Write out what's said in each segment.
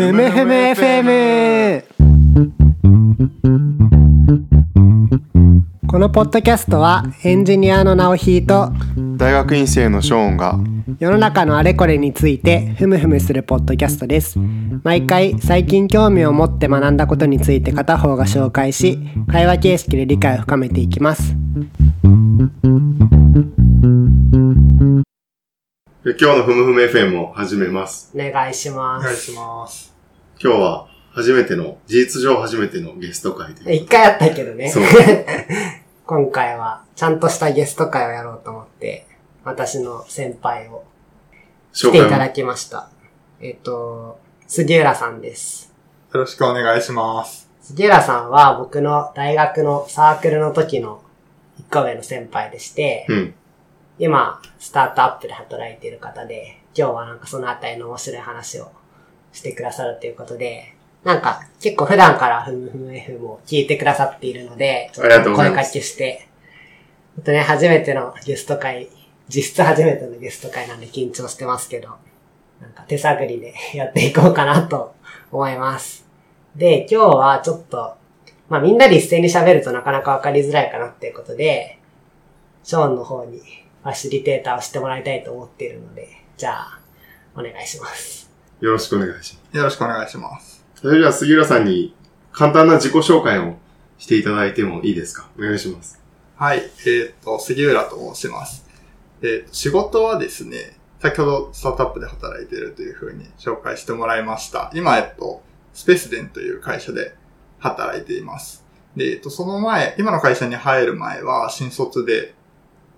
ふむふむ FM このポッドキャストはエンジニアの直ひと大学院生のショーンが世の中のあれこれについてふむふむするポッドキャストです毎回最近興味を持って学んだことについて片方が紹介し会話形式で理解を深めていきますで今日のふむふむ FM を始めます。お願いしまお願いします。今日は初めての、事実上初めてのゲスト会で。一回あったけどねそう。今回はちゃんとしたゲスト会をやろうと思って私の先輩を来ていただきましたえっと杉浦さんですよろしくお願いします。杉浦さんは僕の大学のサークルの時の1個上の先輩でして、うん。今、スタートアップで働いている方で、今日はなんかそのあたりの面白い話をしてくださるということで、なんか結構普段からふむふむ F も聞いてくださっているので、ちょっと声かけして、ちょっとね、初めてのゲスト会、実質初めてのゲスト会なんで緊張してますけど、なんか手探りで やっていこうかなと思います。で、今日はちょっと、まあみんなで一斉に喋るとなかなかわかりづらいかなっていうことで、ショーンの方にファシリテーターをしてもらいたいと思っているので、じゃあ、お願いします。よろしくお願いしまよろしくお願いします。す。それでは杉浦さんに簡単な自己紹介をしていただいてもいいですか？お願いします。はい。えっ、と、杉浦と申します。えー仕事はですね、先ほどスタートアップで働いているというふうに紹介してもらいました。今、えっと、スペースデンという会社で働いています。で、えっと、その前、今の会社に入る前は、新卒で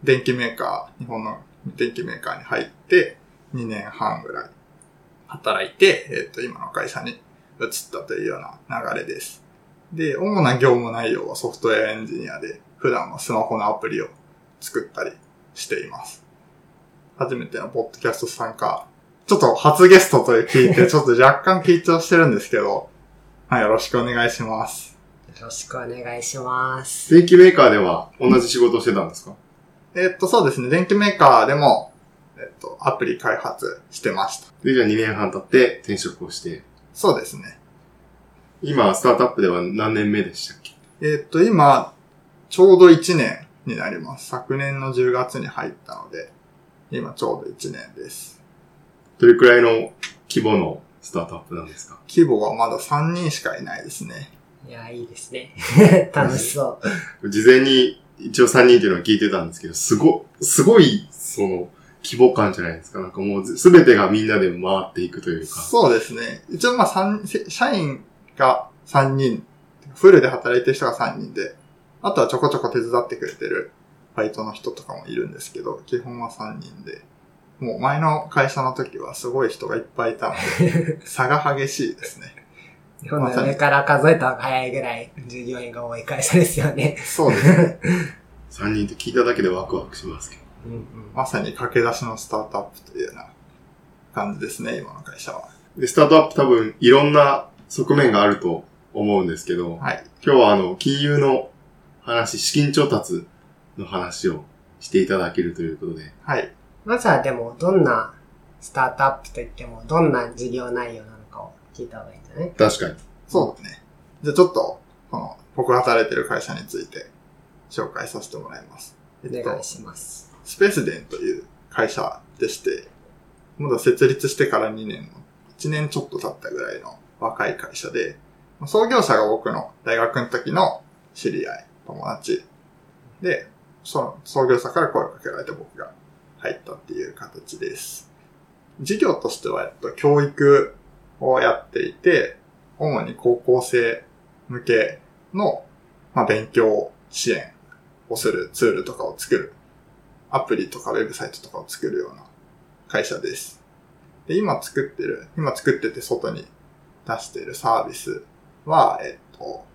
電気メーカー、日本の電気メーカーに入って、2年半ぐらい働いて、えっと、今の会社に移ったというような流れです。で、主な業務内容はソフトウェアエンジニアで、普段はスマホのアプリを作ったりしています。初めてのポッドキャスト参加。ちょっと初ゲストと聞いて、ちょっと若干緊張してるんですけど、はい、よろしくお願いします。よろしくお願いします。電機メーカーでは同じ仕事をしてたんですか？えっと、そうですね、電気メーカーでも、えっと、アプリ開発してました。で、じゃあ2年半経って転職をして、そうですね。今、スタートアップでは何年目でしたっけ？えっと、今、ちょうど1年になります。昨年の10月に入ったので、今ちょうど1年です。どれくらいの規模のスタートアップなんですか？規模はまだ3人しかいないですね。いや、いいですね。楽しそう。事前に一応3人っていうのは聞いてたんですけど、すご、すごい、その、規模感じゃないですか。なんかもうすべてがみんなで回っていくというか。そうですね。一応まあ三せ社員が3人、フルで働いてる人が3人で、あとはちょこちょこ手伝ってくれてるバイトの人とかもいるんですけど、基本は3人で。もう前の会社の時はすごい人がいっぱいいたので、差が激しいですね。日本の上から数えた方が早いぐらい従業員が多い会社ですよね。そうですね。3人って聞いただけでワクワクしますけど。うんうんまさに駆け出しのスタートアップというような感じですね、今の会社は。で、スタートアップ多分いろんな側面があると思うんですけど、はい。今日はあの、金融の話、資金調達の話をしていただけるということで、はい。まずはでも、どんなスタートアップといっても、どんな事業内容なのかを聞いた方がいいんじゃない？確かに。そうですね。じゃあちょっと、この、僕が働いてる会社について紹介させてもらいます。えっとお願いします。スペースデンという会社でして、まだ設立してから2年の、1年ちょっと経ったぐらいの若い会社で、創業者が僕の大学の時の知り合い、友達で、その創業者から声をかけられて僕が入ったっていう形です。事業としては、えっと、教育をやっていて、主に高校生向けの、まあ、勉強支援をするツールとかを作るアプリとかウェブサイトとかを作るような会社です。で、今作ってる、今作ってて外に出しているサービスは、えっと、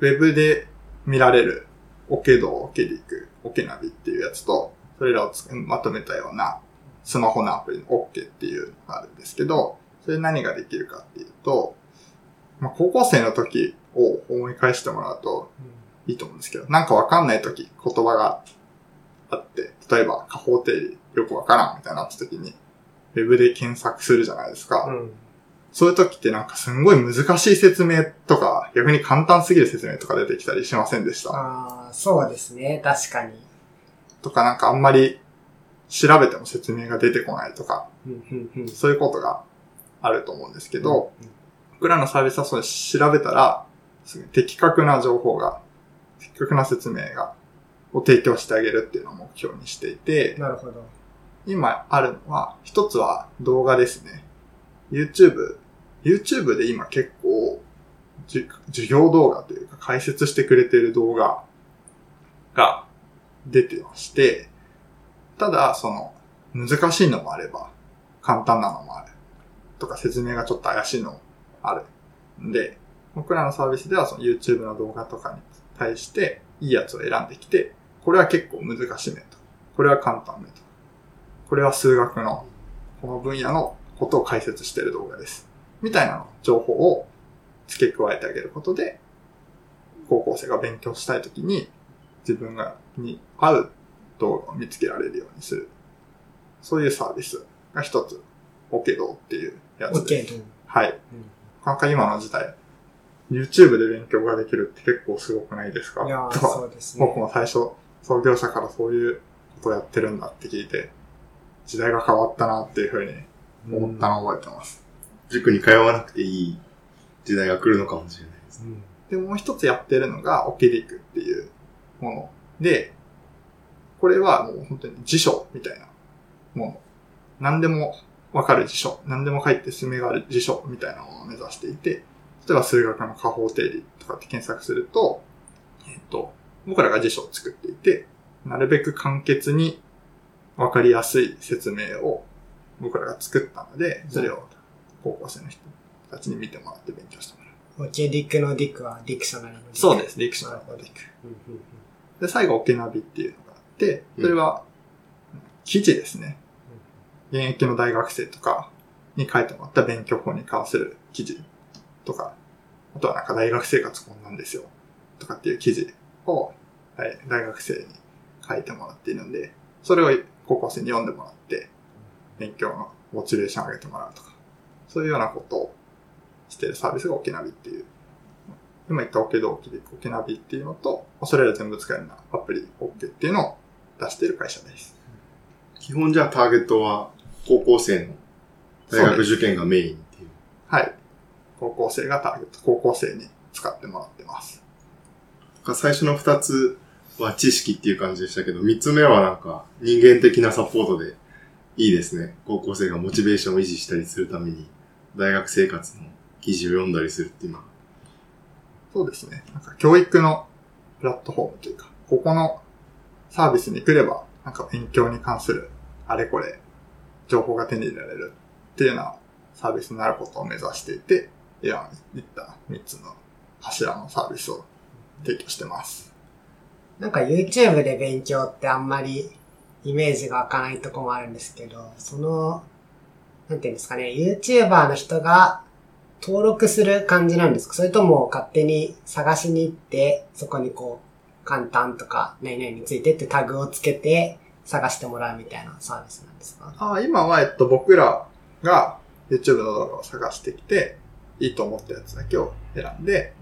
ウェブで見られるオケド、オケリク、オケナビっていうやつと、それらをまとめたようなスマホのアプリのオッケっていうのがあるんですけど、それ何ができるかっていうと、まあ、高校生の時を思い返してもらうといいと思うんですけど、なんかわかんない時言葉があって、例えば、下方定理よくわからんみたいなった時に、ウェブで検索するじゃないですか。うん。そういう時ってなんかすんごい難しい説明とか、逆に簡単すぎる説明とか出てきたりしませんでした？ああ、そうですね。確かに。とかなんかあんまり調べても説明が出てこないとか、うんうんうんそういうことがあると思うんですけど、僕らのサービスはそれ調べたら、的確な情報が、的確な説明が、を提供してあげるっていうのを目標にしていて、なるほど。今あるのは、一つは動画ですね。YouTube、YouTube で今結構、じ授業動画というか解説してくれてる動画が出てまして、ただ、その、難しいのもあれば、簡単なのもある。とか説明がちょっと怪しいのもある。んで、僕らのサービスではその YouTube の動画とかに対して、いいやつを選んできて、これは結構難しめと。これは簡単めと。これは数学のこの分野のことを解説している動画です。みたいなの情報を付け加えてあげることで、高校生が勉強したいときに自分がに合う動画を見つけられるようにする。そういうサービスが一つ、オケドっていうやつです。OK と。はい。なんか今の時代、YouTube で勉強ができるって結構すごくないですか？いやそうですね。僕も最初、創業者からそういうことをやってるんだって聞いて、時代が変わったなっていうふうに思ったのを覚えてます。塾に通わなくていい時代が来るのかもしれないです。うんで、もう一つやってるのが、オケディクっていうもので、これはもう本当に辞書みたいなもの。何でもわかる辞書、何でも書いて進めがある辞書みたいなものを目指していて、例えば数学の加法定理とかって検索すると、えっと、僕らが辞書を作っていて、なるべく簡潔にわかりやすい説明を僕らが作ったので、それを高校生の人たちに見てもらって勉強してもらう。オケディックのディックはディクショナルのディック。そうです、ディクショナルのディック。で、最後、オケナビっていうのがあって、それは、記事ですね。現役の大学生とかに書いてもらった勉強法に関する記事とか、あとはなんか大学生活こんなんですよ。とかっていう記事をはい大学生に書いてもらっているんで、それを高校生に読んでもらって、勉強のモチベーション上げてもらうとか、そういうようなことをしているサービスがオケナビっていう。今言ったオケドオケでオケナビっていうのと、それら全部使えるようなアプリオッケっていうのを出している会社です。基本じゃあターゲットは高校生の大学受験がメインっていう。はい。高校生がターゲット、高校生に使ってもらってます。最初の二つは知識っていう感じでしたけど、三つ目はなんか人間的なサポートでいいですね。高校生がモチベーションを維持したりするために大学生活の記事を読んだりするっていうのは。そうですね。なんか教育のプラットフォームというか、ここのサービスに来れば、なんか勉強に関するあれこれ情報が手に入れられるっていうようなサービスになることを目指していて、今言った3つの柱のサービスを提供してます。なんか YouTube で勉強ってあんまりイメージが湧かないとこもあるんですけど、その、なんていうんですかね、YouTuber の人が登録する感じなんですか？それとも勝手に探しに行って、そこにこう、簡単とか、何々についてってタグをつけて探してもらうみたいなサービスなんですか？あ今は、えっと、僕らが YouTube の動画を探してきて、いいと思ったやつだけを選んで、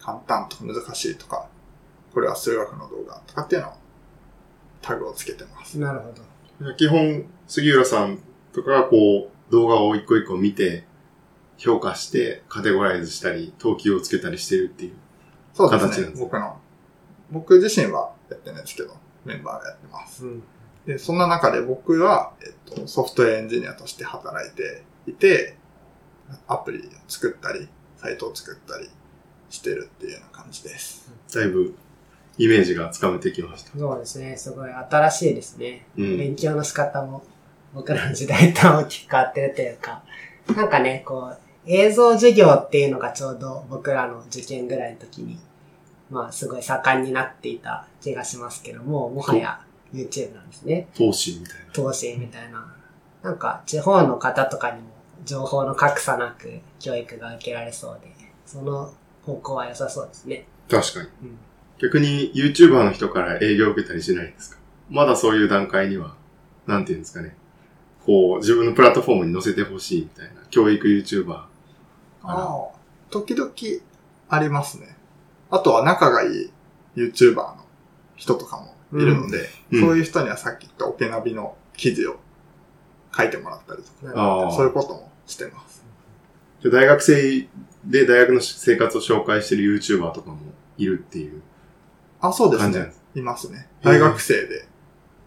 簡単とか難しいとか、これは数学の動画とかっていうのをタグをつけてます。なるほど。基本、杉浦さんとかがこう動画を一個一個見て評価してカテゴライズしたり、等級をつけたりしてるっていう。そうですね形なんで。すね僕の。僕自身はやってないですけど、メンバーがやってます。うん。で、そんな中で僕は、えっと、ソフトウェアエンジニアとして働いていて、アプリを作ったり、サイトを作ったりしてるっていうような感じです。だいぶイメージがつかめてきました。そうですね。すごい新しいですね。うん。勉強の仕方も僕らの時代と大きく変わってるというか、なんかね、こう、映像授業っていうのがちょうど僕らの受験ぐらいの時に、まあすごい盛んになっていた気がしますけども、もはや YouTube なんですね。投資みたいな。投資みたいな。なんか地方の方とかにも情報の格差なく教育が受けられそうで、その方向は良さそうですね。確かに。うん。逆に YouTuber の人から営業を受けたりしないですか？まだそういう段階には、なんていうんですかね。こう、自分のプラットフォームに載せてほしいみたいな、教育 YouTuber。ああ、時々ありますね。あとは仲がいい YouTuber の人とかもいるので、うんそういう人にはさっき言ったオケナビの記事を書いてもらったりとか、ああ。そういうこともしてます。大学生で大学の生活を紹介してる YouTuber とかもいるっていうあ、そうですね。いますね。大学生で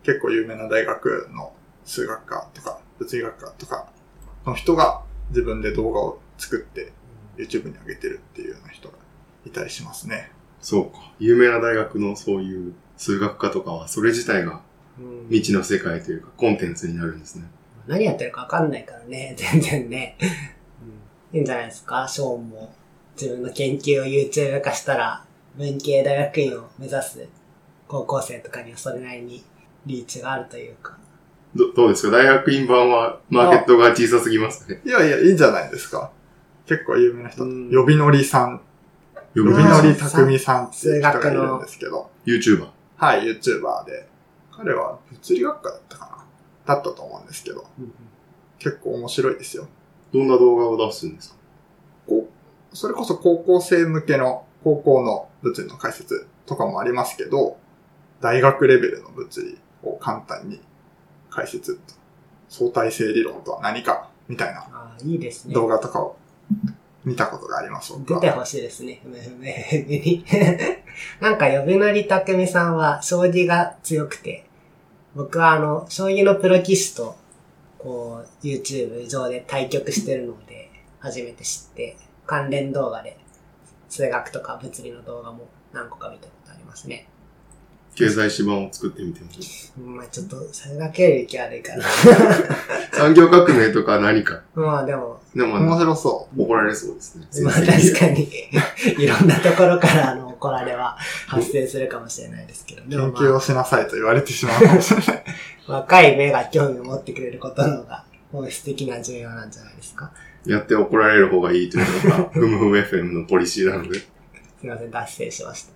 結構有名な大学の数学科とか物理学科とかの人が自分で動画を作って YouTube に上げてるっていうような人がいたりしますね。そうか。有名な大学のそういう数学科とかは、それ自体がうん未知の世界というか、コンテンツになるんですね。何やってるかわかんないからね、全然ね。うん、いいんじゃないですかショーンも自分の研究を YouTube 化したら、文系大学院を目指す高校生とかにはそれなりにリーチがあるというか。どどうですか？大学院版はマーケットが小さすぎますね。いやいや、いいんじゃないですか。結構有名な人。うん呼びのりさん、呼呼びびのりのりたくみさんっていう人がいるんですけど、YouTuber。はい、YouTuber で、彼は物理学科だったかなだったと思うんですけど、結構面白いですよ。どんな動画を出すんですか？こうそれこそ高校生向けの高校の物理の解説とかもありますけど、大学レベルの物理を簡単に解説。相対性理論とは何かみたいなああ、いいですね。動画とかを見たことがあります。僕は出てほしいですね。なんか、呼びのりたくみさんは、将棋が強くて、僕はあの、将棋のプロ棋士と、こう、YouTube 上で対局してるので、初めて知って、関連動画で、数学とか物理の動画も何個か見たことありますね。経済史版を作ってみてもいいうんまあちょっと、数学より気悪いかな。産業革命とか何か。まあでも、でも、面白そ怒られそうですね。まあ確かに、いろんなところからあの、怒られは発生するかもしれないですけど。う。でもまあ研究をしなさいと言われてしまうかもしれない。若い目が興味を持ってくれることの方が本質的な重要なんじゃないですか。やって怒られる方がいいというのが、ふむふむ FM のポリシーなので。すいません、脱線しました。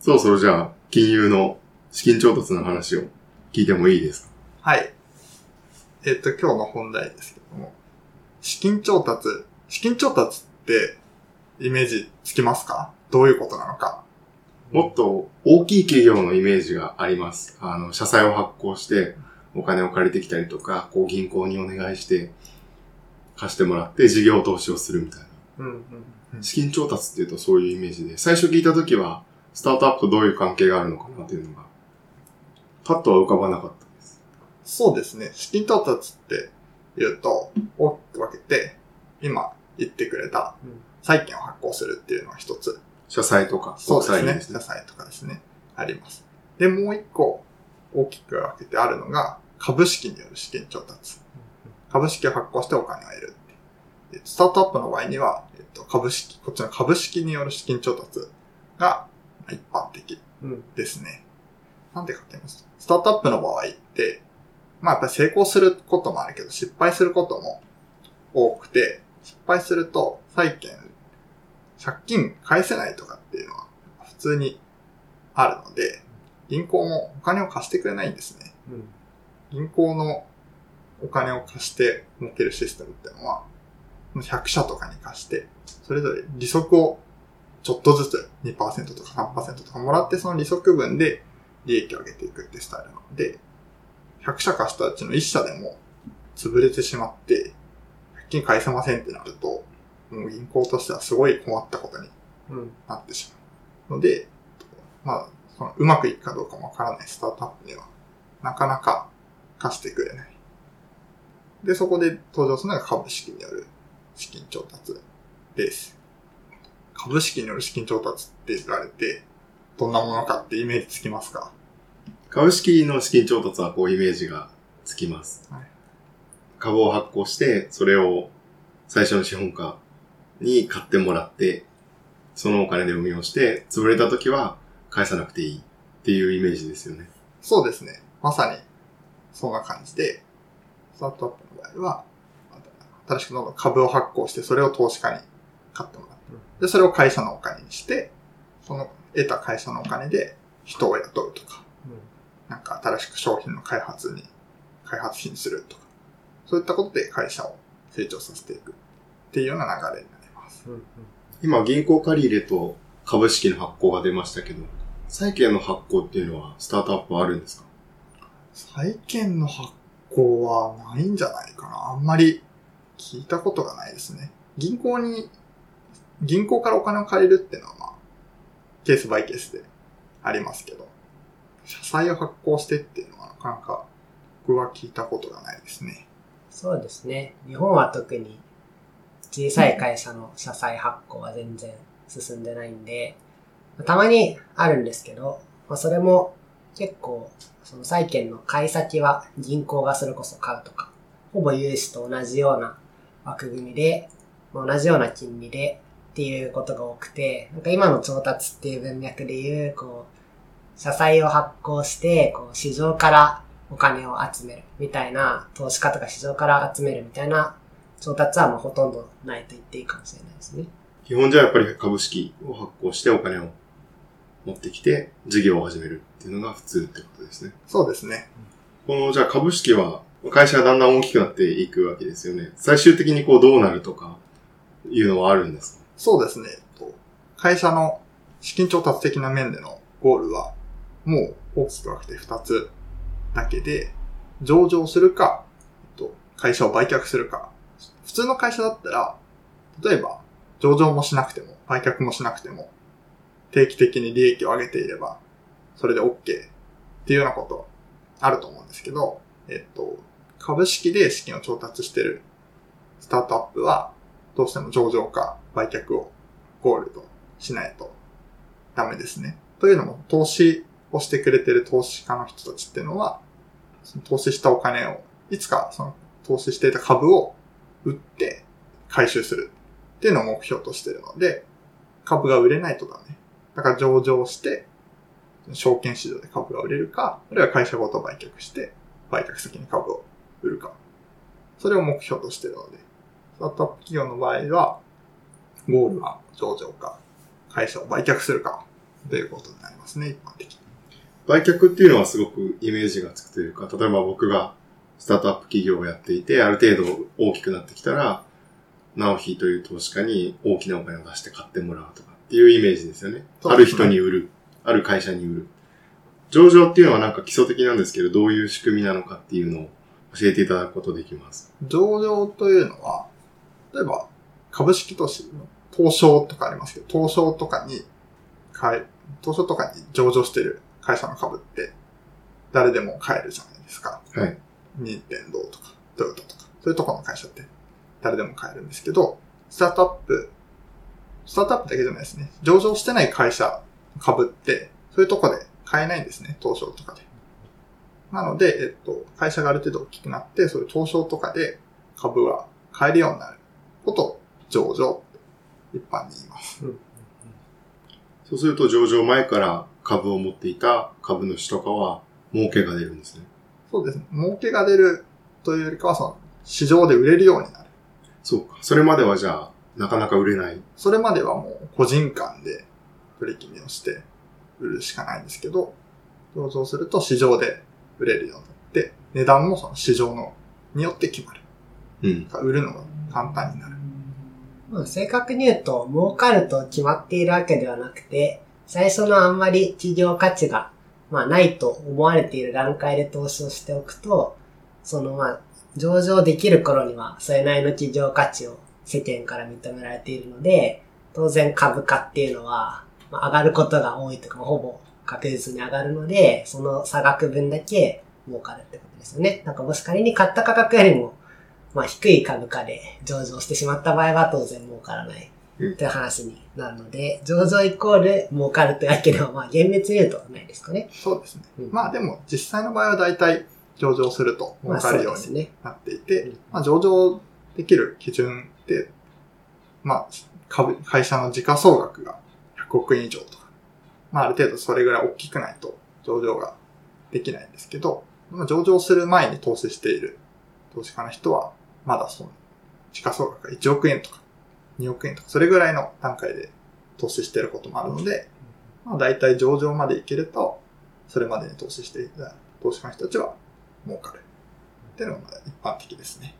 そろそろじゃあ、金融の資金調達の話を聞いてもいいですか？はい。えっと、今日の本題ですけども、資金調達、資金調達ってイメージつきますか？どういうことなのか？もっと大きい企業のイメージがあります。あの、社債を発行してお金を借りてきたりとか、こう銀行にお願いして貸してもらって事業投資をするみたいな。うんうん。資金調達っていうとそういうイメージで、最初聞いたときは、スタートアップとどういう関係があるのかなっていうのが、パッとは浮かばなかったです。そうですね。資金調達って言うと、大きく分けて、今言ってくれたうん債券を発行するっていうのが一つ。社債とか、そうですね。国債ですね社。債とかですね。あります。で、もう一個大きく分けてあるのが、株式による資金調達。株式を発行してお金を得るスタートアップの場合には、えっと、株式、こっちの株式による資金調達がまあ一般的うん。ですね。なんでかって言いますと、スタートアップの場合って、まあやっぱり成功することもあるけど、失敗することも多くて、失敗すると債券、借金返せないとかっていうのは普通にあるので、銀行もお金を貸してくれないんですね。うん。銀行のお金を貸して持てるシステムっていうのは、100社とかに貸して、それぞれ利息をちょっとずつ2%とか3%とかもらって、その利息分で利益を上げていくってスタイルなので、100社貸したうちの1社でも潰れてしまって、借金返せませんってなると、もう銀行としてはすごい困ったことにうん。なってしまう。ので、まあ、そのうまくいくかどうかもわからないスタートアップには、なかなか貸してくれない。で、そこで登場するのが株式による資金調達です。株式による資金調達って言われて、どんなものかってイメージつきますか？株式の資金調達はこうイメージがつきます。はい株を発行して、それを最初の資本家に買ってもらって、そのお金で運用して、潰れた時は返さなくていいっていうイメージですよね。そうですね。まさに、そんな感じで、スタートアップの場合は、新しくどんどん株を発行して、それを投資家に買ってもらって、で、それを会社のお金にして、その得た会社のお金で人を雇うとか、なんか新しく商品の開発に、開発費にするとか、そういったことで会社を成長させていくっていうような流れになります。今、銀行借り入れと株式の発行が出ましたけど、債券の発行っていうのはスタートアップはあるんですか？債券の発行はないんじゃないかな。あんまり聞いたことがないですね。銀行に、銀行からお金を借りるっていうのはまあ、ケースバイケースでありますけど、社債を発行してっていうのはなかなか僕は聞いたことがないですね。そうですね。日本は特に小さい会社の社債発行は全然進んでないんで、たまにあるんですけど、まあ、それも結構、その債券の買い先は銀行がそれこそ買うとか、ほぼ融資と同じような枠組みで、同じような金利でっていうことが多くて、なんか今の調達っていう文脈でいう、こう、社債を発行して、こう、市場からお金を集めるみたいな、投資家とか市場から集めるみたいな調達はもうほとんどないと言っていいかもしれないですね。基本じゃやっぱり株式を発行してお金を持ってきて事業を始めるっていうのが普通ってことですね。そうですね。このじゃあ株式は会社がだんだん大きくなっていくわけですよね。最終的にこうどうなるとかいうのはあるんですか？そうですね。えっと会社の資金調達的な面でのゴールは、もう大きく分けて2つだけで、上場するか、えっと会社を売却するか。普通の会社だったら、例えば、上場もしなくても、売却もしなくても、定期的に利益を上げていれば、それで OK っていうようなことあると思うんですけど、えっと、株式で資金を調達してるスタートアップは、どうしても上場か売却をゴールとしないとダメですね。というのも、投資をしてくれてる投資家の人たちっていうのは、その投資したお金を、いつかその投資していた株を売って回収するっていうのを目標としてるので、株が売れないとダメ。だから上場して、証券市場で株が売れるか、あるいは会社ごと売却して、売却先に株を売るか。それを目標としてるので、スタートアップ企業の場合は、ゴールは上場か、会社を売却するか、ということになりますね、一般的に。売却っていうのはすごくイメージがつくというか、例えば僕がスタートアップ企業をやっていて、ある程度大きくなってきたら、ナオヒという投資家に大きなお金を出して買ってもらうとかっていうイメージですよね。ある人に売る。ある会社に売る。上場っていうのはなんか基礎的なんですけど、どういう仕組みなのかっていうのを教えていただくことできます。上場というのは、例えば、株式投資の東証とかありますけど、東証とかに、東証とかに上場してる会社の株って、誰でも買えるじゃないですか。はい。任天堂とか、トヨタとか、そういうところの会社って誰でも買えるんですけど、スタートアップ、スタートアップだけじゃないですね。上場してない会社株って、そういうとこで買えないんですね、東証とかで。なので、えっと、会社がある程度大きくなって、そういう東証とかで株が買えるようになることを上場一般に言います。そうすると上場前から株を持っていた株主とかは儲けが出るんですね。そうですね。儲けが出るというよりかは、その、市場で売れるようになる。そうか。それまではじゃあ、なかなか売れない。それまではもう個人間で取り決めをして売るしかないんですけど、上場すると市場で売れるようになって、値段もその市場のによって決まる。うん。売るのが簡単になる。まあ、正確に言うと、儲かると決まっているわけではなくて、最初のあんまり企業価値が、まあ、ないと思われている段階で投資をしておくと、そのまあ、上場できる頃には、それなりの企業価値を世間から認められているので、当然株価っていうのは、まあ、上がることが多いとか、ほぼ確実に上がるので、その差額分だけ儲かるってことですよね。なんかもし仮に買った価格よりも、まあ低い株価で上場してしまった場合は当然儲からないうんという話になるので、上場イコール儲かるというわけではまあ厳密に言うとないですかね。そうですね。うんまあでも実際の場合は大体上場すると儲かるように。なっていて、うんまあ上場できる基準まあ株、会社の時価総額が100億円以上とか、まあある程度それぐらい大きくないと上場ができないんですけど、まあ上場する前に投資している投資家の人は、まだその時価総額が1億円とか2億円とか、それぐらいの段階で投資していることもあるので、まあ大体上場までいけると、それまでに投資していた投資家の人たちは儲かる。っていうのが一般的ですね。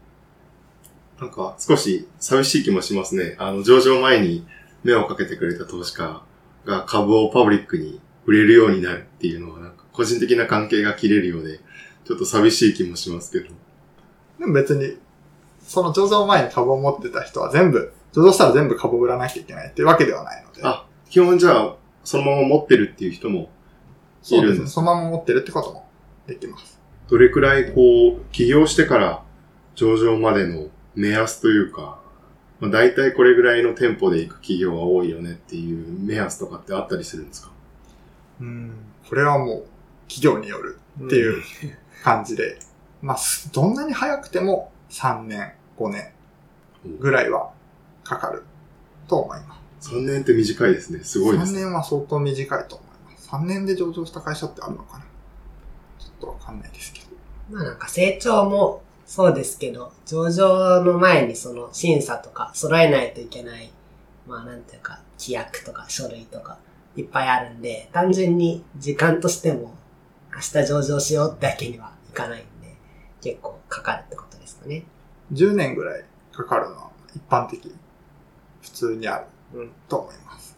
なんか少し寂しい気もしますね。あの、上場前に目をかけてくれた投資家が株をパブリックに売れるようになるっていうのは、なんか個人的な関係が切れるようで、ちょっと寂しい気もしますけど。でも別に、その上場前に株を持ってた人は全部、上場したら全部株を売らなきゃいけないっていうわけではないので。あ、基本じゃあ、そのまま持ってるっていう人もそうですね。いるんですそのまま持ってるってこともできます。どれくらいこう、起業してから上場までの目安というか、まあ、大体これぐらいの店舗で行く企業が多いよねっていう目安とかってあったりするんですか？うん。これはもう、企業によるっていう感じで、まあ、すどんなに早くても3年、5年ぐらいはかかると思います。3年って短いですね。すごいで3すね。年は相当短いと思います。3年で上場した会社ってあるのかな？ちょっとわかんないですけど。まあなんか成長もそうですけど、上場の前にその審査とか揃えないといけない、まあなんていうか、規約とか書類とかいっぱいあるんで、単純に時間としても明日上場しようってわけにはいかないんで、結構かかるってことですかね。10年ぐらいかかるのは一般的、普通にあるうん。と思います。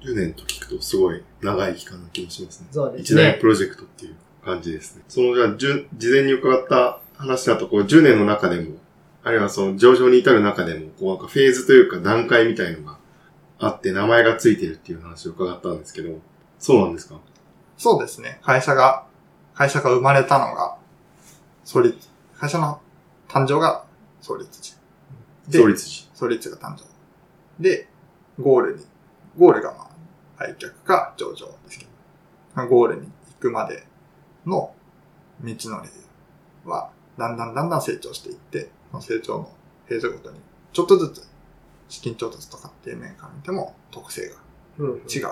10年と聞くとすごい長い期間な気もしますね。そうです一大ね。プロジェクトっていう感じですね。そのじゃあ、じゅ事前に伺った話だと、こう10年の中でも、あるいはその上場に至る中でも、こうなんかフェーズというか段階みたいのがあって名前がついてるっていう話を伺ったんですけど、そうなんですか？そうですね。会社が、会社が生まれたのが、創立、会社の誕生が創立時。で創立時。創立が誕生。で、ゴールに、ゴールがまあ、売却か上場ですけど、ゴールに行くまでの道のりは、だんだんだんだん成長していって、その成長のフェーズごとに、ちょっとずつ資金調達とかっていう面から見ても特性がうん。違う。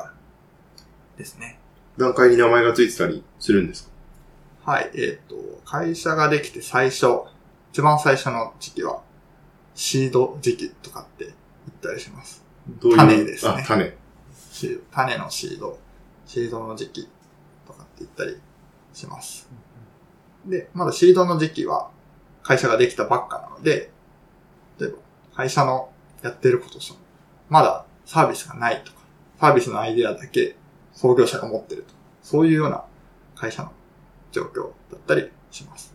ですね。段階に名前がついてたりするんですか？はい、えっ、と、会社ができて最初、一番最初の時期は、シード時期とかって言ったりします。どういう？種ですねあ、種。種のシード、シードの時期とかって言ったりします。で、まだシードの時期は会社ができたばっかなので、例えば会社のやってることまだサービスがないとか、サービスのアイデアだけ創業者が持ってるとか、そういうような会社の状況だったりします。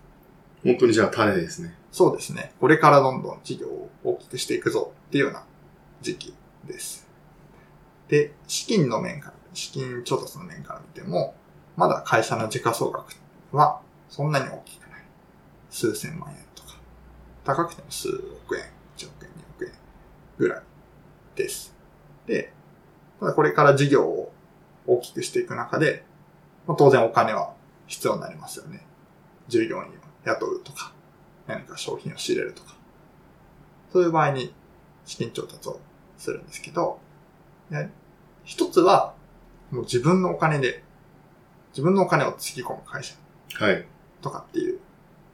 本当にじゃあ種ですね。そうですね。これからどんどん事業を大きくしていくぞっていうような時期です。で、資金の面から、資金調達の面から見ても、まだ会社の時価総額はそんなに大きくない。数千万円とか、高くても数億円、1億円、2億円ぐらいです。で、ただこれから事業を大きくしていく中で、まあ、当然お金は必要になりますよね。従業員を雇うとか、何か商品を仕入れるとか。そういう場合に資金調達をするんですけど、一つは、もう自分のお金で、自分のお金をつぎ込む会社はい。とかっていう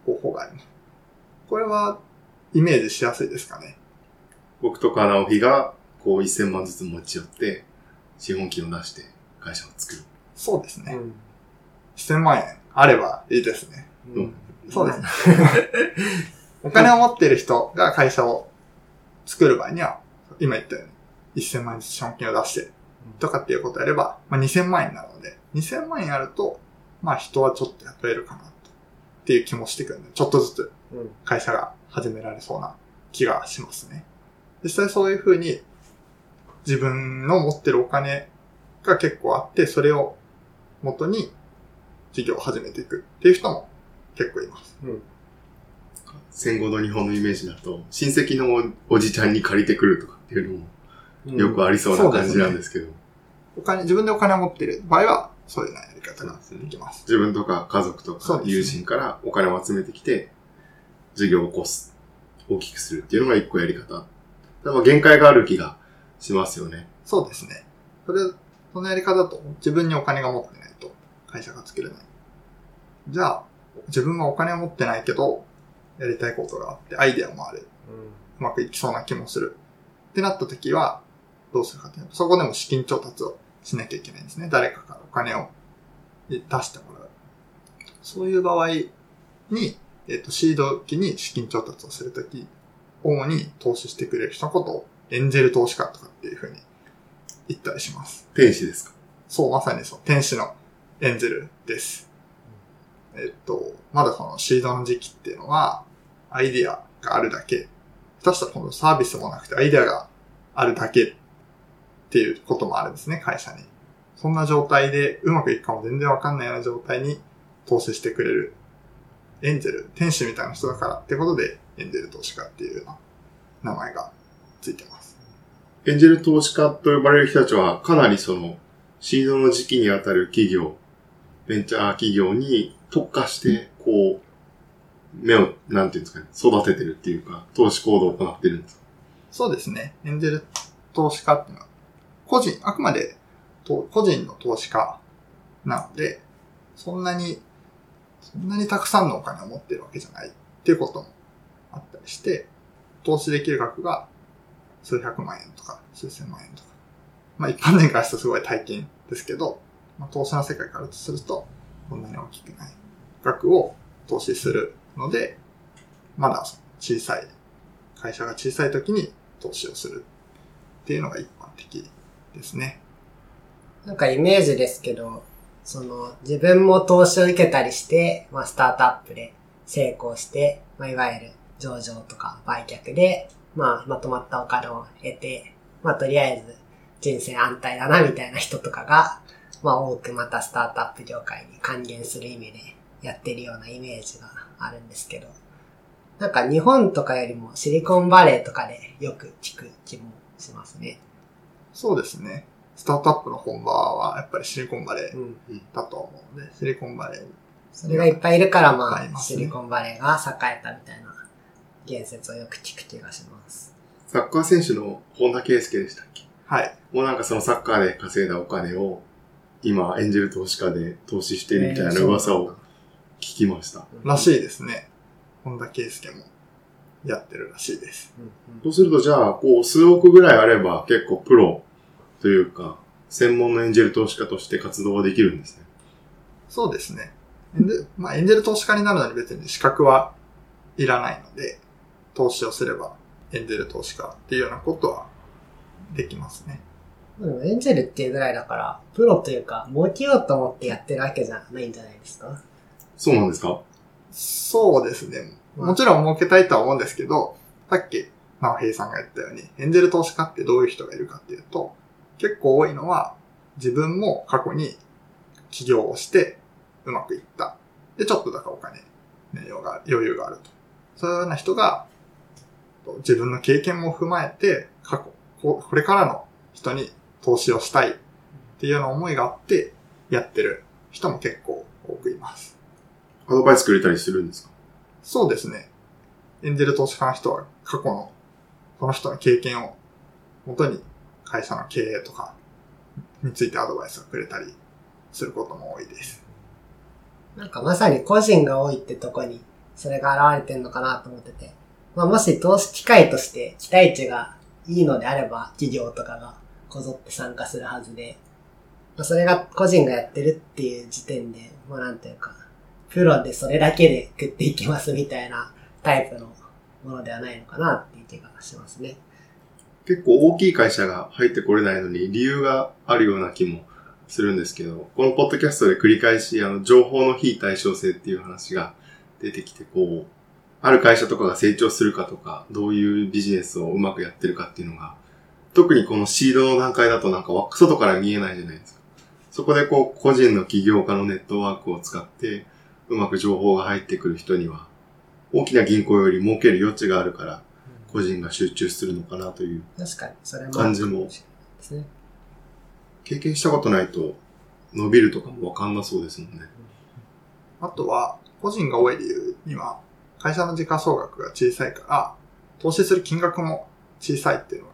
方法があります。これはイメージしやすいですかね？僕とか直樹が、こう1000万ずつ持ち寄って、資本金を出して会社を作る。そうですね。うん。1000万円あればいいですね。うん。そうですね。お金を持っている人が会社を作る場合には、今言ったように1000万円ずつ資本金を出してとかっていうことをやれば、まあ、2000万円なので、2000万円あると、まあ人はちょっと雇えるかなと。っていう気もしてくるんで、ちょっとずつうん。会社が始められそうな気がしますね。実際そういうふうに自分の持ってるお金が結構あって、それを元に事業を始めていくっていう人も結構います。戦後の日本のイメージだと、親戚のおおじちゃんに借りてくるとかっていうのもよくありそうな感じなんですけど、お金、自分でお金を持っている場合は、そういうようなやり方ができます。自分とか家族とか友人からお金を集めてきて、事業を起こす、大きくするっていうのが一個やり方。でも限界がある気がしますよね。そうですね。それ、そのやり方だと自分にお金が持ってないと会社が作れない。じゃあ、自分はお金を持ってないけど、やりたいことがあって、アイデアもある。うまくいきそうな気もする。ってなった時は、どうするかというと、そこでも資金調達をしなきゃいけないんですね。誰かからお金を出してもらう。そういう場合に、えっ、と、シード期に資金調達をするとき主に投資してくれる人のことをエンジェル投資家とかっていうふうに言ったりします。天使ですか？そう、まさにそう、天使のエンジェルです。えっと、まだこのシードの時期っていうのは、アイディアがあるだけ、下手したらこのサービスもなくてアイディアがあるだけっていうこともあるんですね、会社に。そんな状態でうまくいくかも全然わかんないような状態に投資してくれるエンジェル、天使みたいな人だからってことで、エンジェル投資家っていうような名前がついてます。エンジェル投資家と呼ばれる人たちは、かなりその、シードの時期にあたる企業、ベンチャー企業に特化して、こう、目を、なんていうんですかね、育ててるっていうか、投資行動を行ってるんですか？そうですね。エンジェル投資家っていうのは、個人、あくまでと個人の投資家なので、そんなに、そんなにたくさんのお金を持ってるわけじゃないっていうこともあったりして、投資できる額が数百万円とか数千万円とか。まあ一般人からするとすごい大金ですけど、まあ、投資の世界からすると、こんなに大きくない額を投資するので、まだ小さい、会社が小さい時に投資をするっていうのが一般的ですね。なんかイメージですけど、その自分も投資を受けたりして、まあスタートアップで成功して、まあいわゆる上場とか売却で、まあまとまったお金を得て、まあとりあえず人生安泰だなみたいな人とかが、まあ多くまたスタートアップ業界に還元する意味でやってるようなイメージがあるんですけど、なんか日本とかよりもシリコンバレーとかでよく聞く気もしますね。そうですね。スタートアップの本場はやっぱりシリコンバレーうん。だと思うので、シリコンバレーそれがいっぱいいるから、まあ、シリコンバレーが栄えたみたいな言説をよく聞く気がします。サッカー選手の本田圭佑でしたっけ？はい。もうなんかそのサッカーで稼いだお金を、今、エンジェル投資家で投資してるみたいな噂を聞きました。らしい。いですね。本田圭佑もやってるらしいです。うんそうするとじゃあ、こう、数億ぐらいあれば結構プロというか、専門のエンジェル投資家として活動はできるんですね。そうですね。エンジェルまあ、エンジェル投資家になるのに別に資格はいらないので、投資をすればエンジェル投資家っていうようなことはできますね。でもエンジェルっていうぐらいだから、プロというか、儲けようと思ってやってるわけじゃないんじゃないですか？そうなんですか？そうですね。もちろん儲けたいとは思うんですけど、さっき、直平さんが言ったように、エンジェル投資家ってどういう人がいるかっていうと、結構多いのは、自分も過去に起業をしてうまくいった。で、ちょっとだからお金、余裕が余裕があると。そういうような人が、自分の経験も踏まえて、過去、ここれからの人に投資をしたいっていうような思いがあって、やってる人も結構多くいます。アドバイスくれたりするんですか？そうですね。エンジェル投資家の人は過去の、その人の経験をもとに会社の経営とかについてアドバイスをくれたりすることも多いです。なんかまさに個人が多いってとこに、それが現れてんのかなと思ってて。まあもし投資機会として期待値がいいのであれば、企業とかがこぞって参加するはずで、まあそれが個人がやってるっていう時点で、もうなんていうか、プロでそれだけで食っていきますみたいなタイプのものではないのかなっていう気がしますね。結構大きい会社が入ってこれないのに理由があるような気もするんですけど、このポッドキャストで繰り返し、あの、情報の非対称性っていう話が出てきて、こう、ある会社とかが成長するかとか、どういうビジネスをうまくやってるかっていうのが、特にこのシードの段階だとなんか外から見えないじゃないですか。そこでこう、個人の起業家のネットワークを使って、うまく情報が入ってくる人には、大きな銀行より儲ける余地があるから、個人が集中するのかなという確かに、それも。感じもですね。経験したことないと伸びるとかもわかんなそうですもんね。あとは、個人が多い理由には、会社の時価総額が小さいから、投資する金額も小さいっていうのが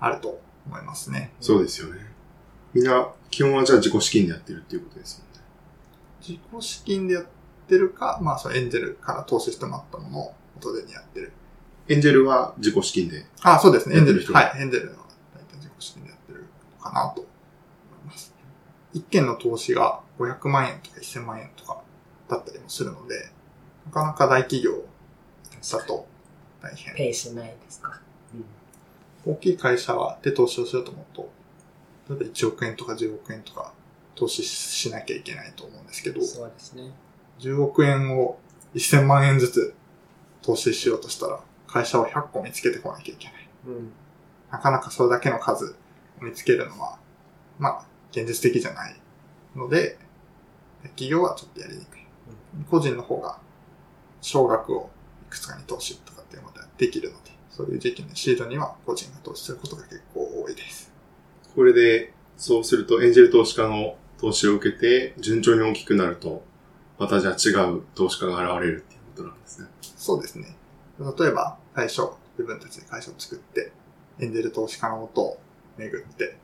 あると思いますね。そうですよね。みんな、基本はじゃあ自己資金でやってるっていうことですもんね。自己資金でやってるか、まあそのエンジェルから投資してもらったものを元手にやってる。エンジェルは自己資金で。あ、そうですね。エンジェル。はい。エンジェルの大体自己資金でやってるのかなと思います。一件の投資が500万円とか1000万円とかだったりもするので、なかなか大企業だと大変。ペイしないですか？大きい会社で投資をしようと思うと、例えば1億円とか10億円とか投資しなきゃいけないと思うんですけど、そうですね。10億円を1000万円ずつ投資しようとしたら、会社を100個見つけてこなきゃいけない。うん。なかなかそれだけの数を見つけるのは、まあ、現実的じゃないので、企業はちょっとやりにくい。個人の方が、少額をいくつかに投資とかっていうのができるので、そういう時期のシードには個人が投資することが結構多いです。これで、そうするとエンジェル投資家の投資を受けて、順調に大きくなると、またじゃあ違う投資家が現れるっていうことなんですね。そうですね。例えば、最初、自分たちで会社を作って、エンジェル投資家のもとを巡って、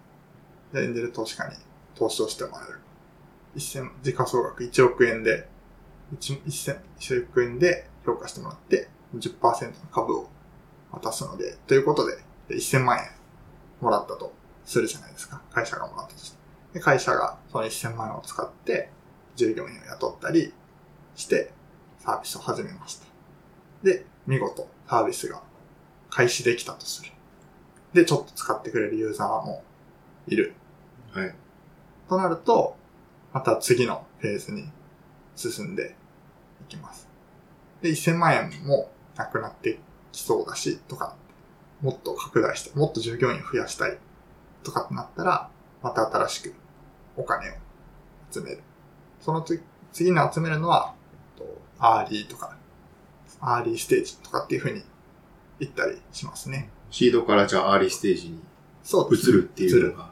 で、エンジェル投資家に投資をしてもらえる。一千、時価総額1億円で、1、一千、1億円で評価してもらって、10%の株を渡すので、ということで、で1000万円もらったとするじゃないですか。会社がもらったとして。で、会社がその1000万円を使って、従業員を雇ったりして、サービスを始めました。で、見事、サービスが開始できたとする。で、ちょっと使ってくれるユーザーもいる。はい。となると、また次のフェーズに進んでいきます。で、1000万円もなくなってきそうだし、とか、もっと拡大して、もっと従業員を増やしたい、とかってなったら、また新しくお金を集める。その次次に集めるのは、えっとアーリーとか、アーリーステージとかっていう風に言ったりしますね。シードからじゃあアーリーステージに移るっていうのが。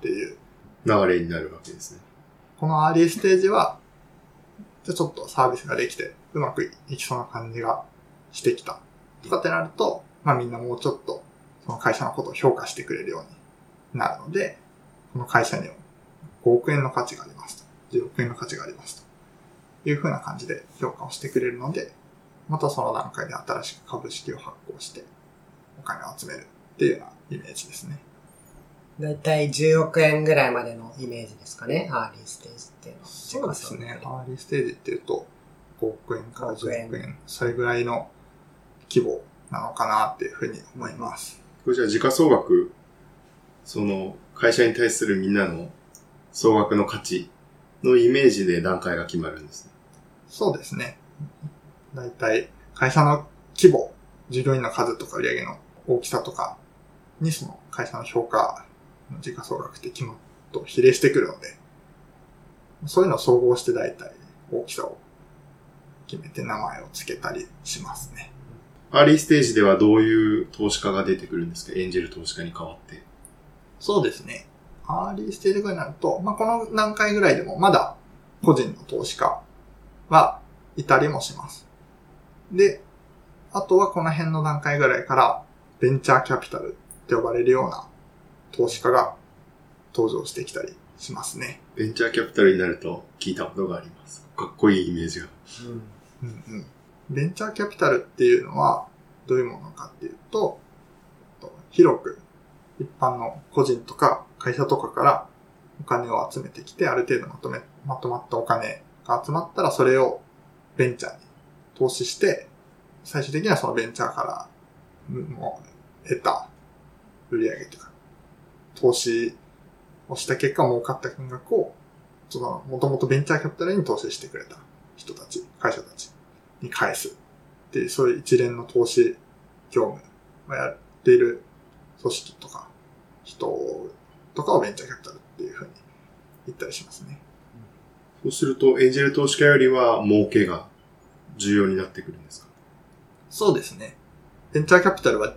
流れになるわけですね。このアーリーステージは、じゃあちょっとサービスができて、うまくいきそうな感じがしてきた。とかってなると、まあみんなもうちょっと、その会社のことを評価してくれるようになるので、この会社には5億円の価値がありますと。10億円の価値がありますと。いう風な感じで評価をしてくれるので、またその段階で新しく株式を発行して、お金を集めるっていうようなイメージですね。だいたい10億円ぐらいまでのイメージですかね、アーリーステージっていうのは。そうですね。アーリーステージっていうと、5億円から10 5億円、それぐらいの規模なのかなっていうふうに思います。これじゃあ時価総額、その会社に対するみんなの総額の価値のイメージで段階が決まるんですね。そうですね。だいたい会社の規模、従業員の数とか売上の大きさとかにその会社の評価の時価総額って決まっと比例してくるので、そういうのを総合してだいたい大きさを決めて名前を付けたりしますね。アーリーステージではどういう投資家が出てくるんですか？エンジェル投資家に代わって。そうですね。アーリーステージぐらいになると、まあ、この段階ぐらいでもまだ個人の投資家はいたりもします。で、あとはこの辺の段階ぐらいからベンチャーキャピタルって呼ばれるような投資家が登場してきたりしますね。ベンチャーキャピタルになると聞いたことがあります。かっこいいイメージが。うん。うんうん。ベンチャーキャピタルっていうのはどういうものかっていうと、と広く一般の個人とか会社とかからお金を集めてきて、ある程度まとめ、まとまったお金が集まったらそれをベンチャーに投資して、最終的にはそのベンチャーからもう得た売り上げとか、投資をした結果儲かった金額を、その、もともとベンチャーキャピタルに投資してくれた人たち、会社たちに返すっていう、そういう一連の投資業務をやっている組織とか、人とかをベンチャーキャピタルっていうふうに言ったりしますね。そうすると、エンジェル投資家よりは儲けが重要になってくるんですか？そうですね。ベンチャーキャピタルは、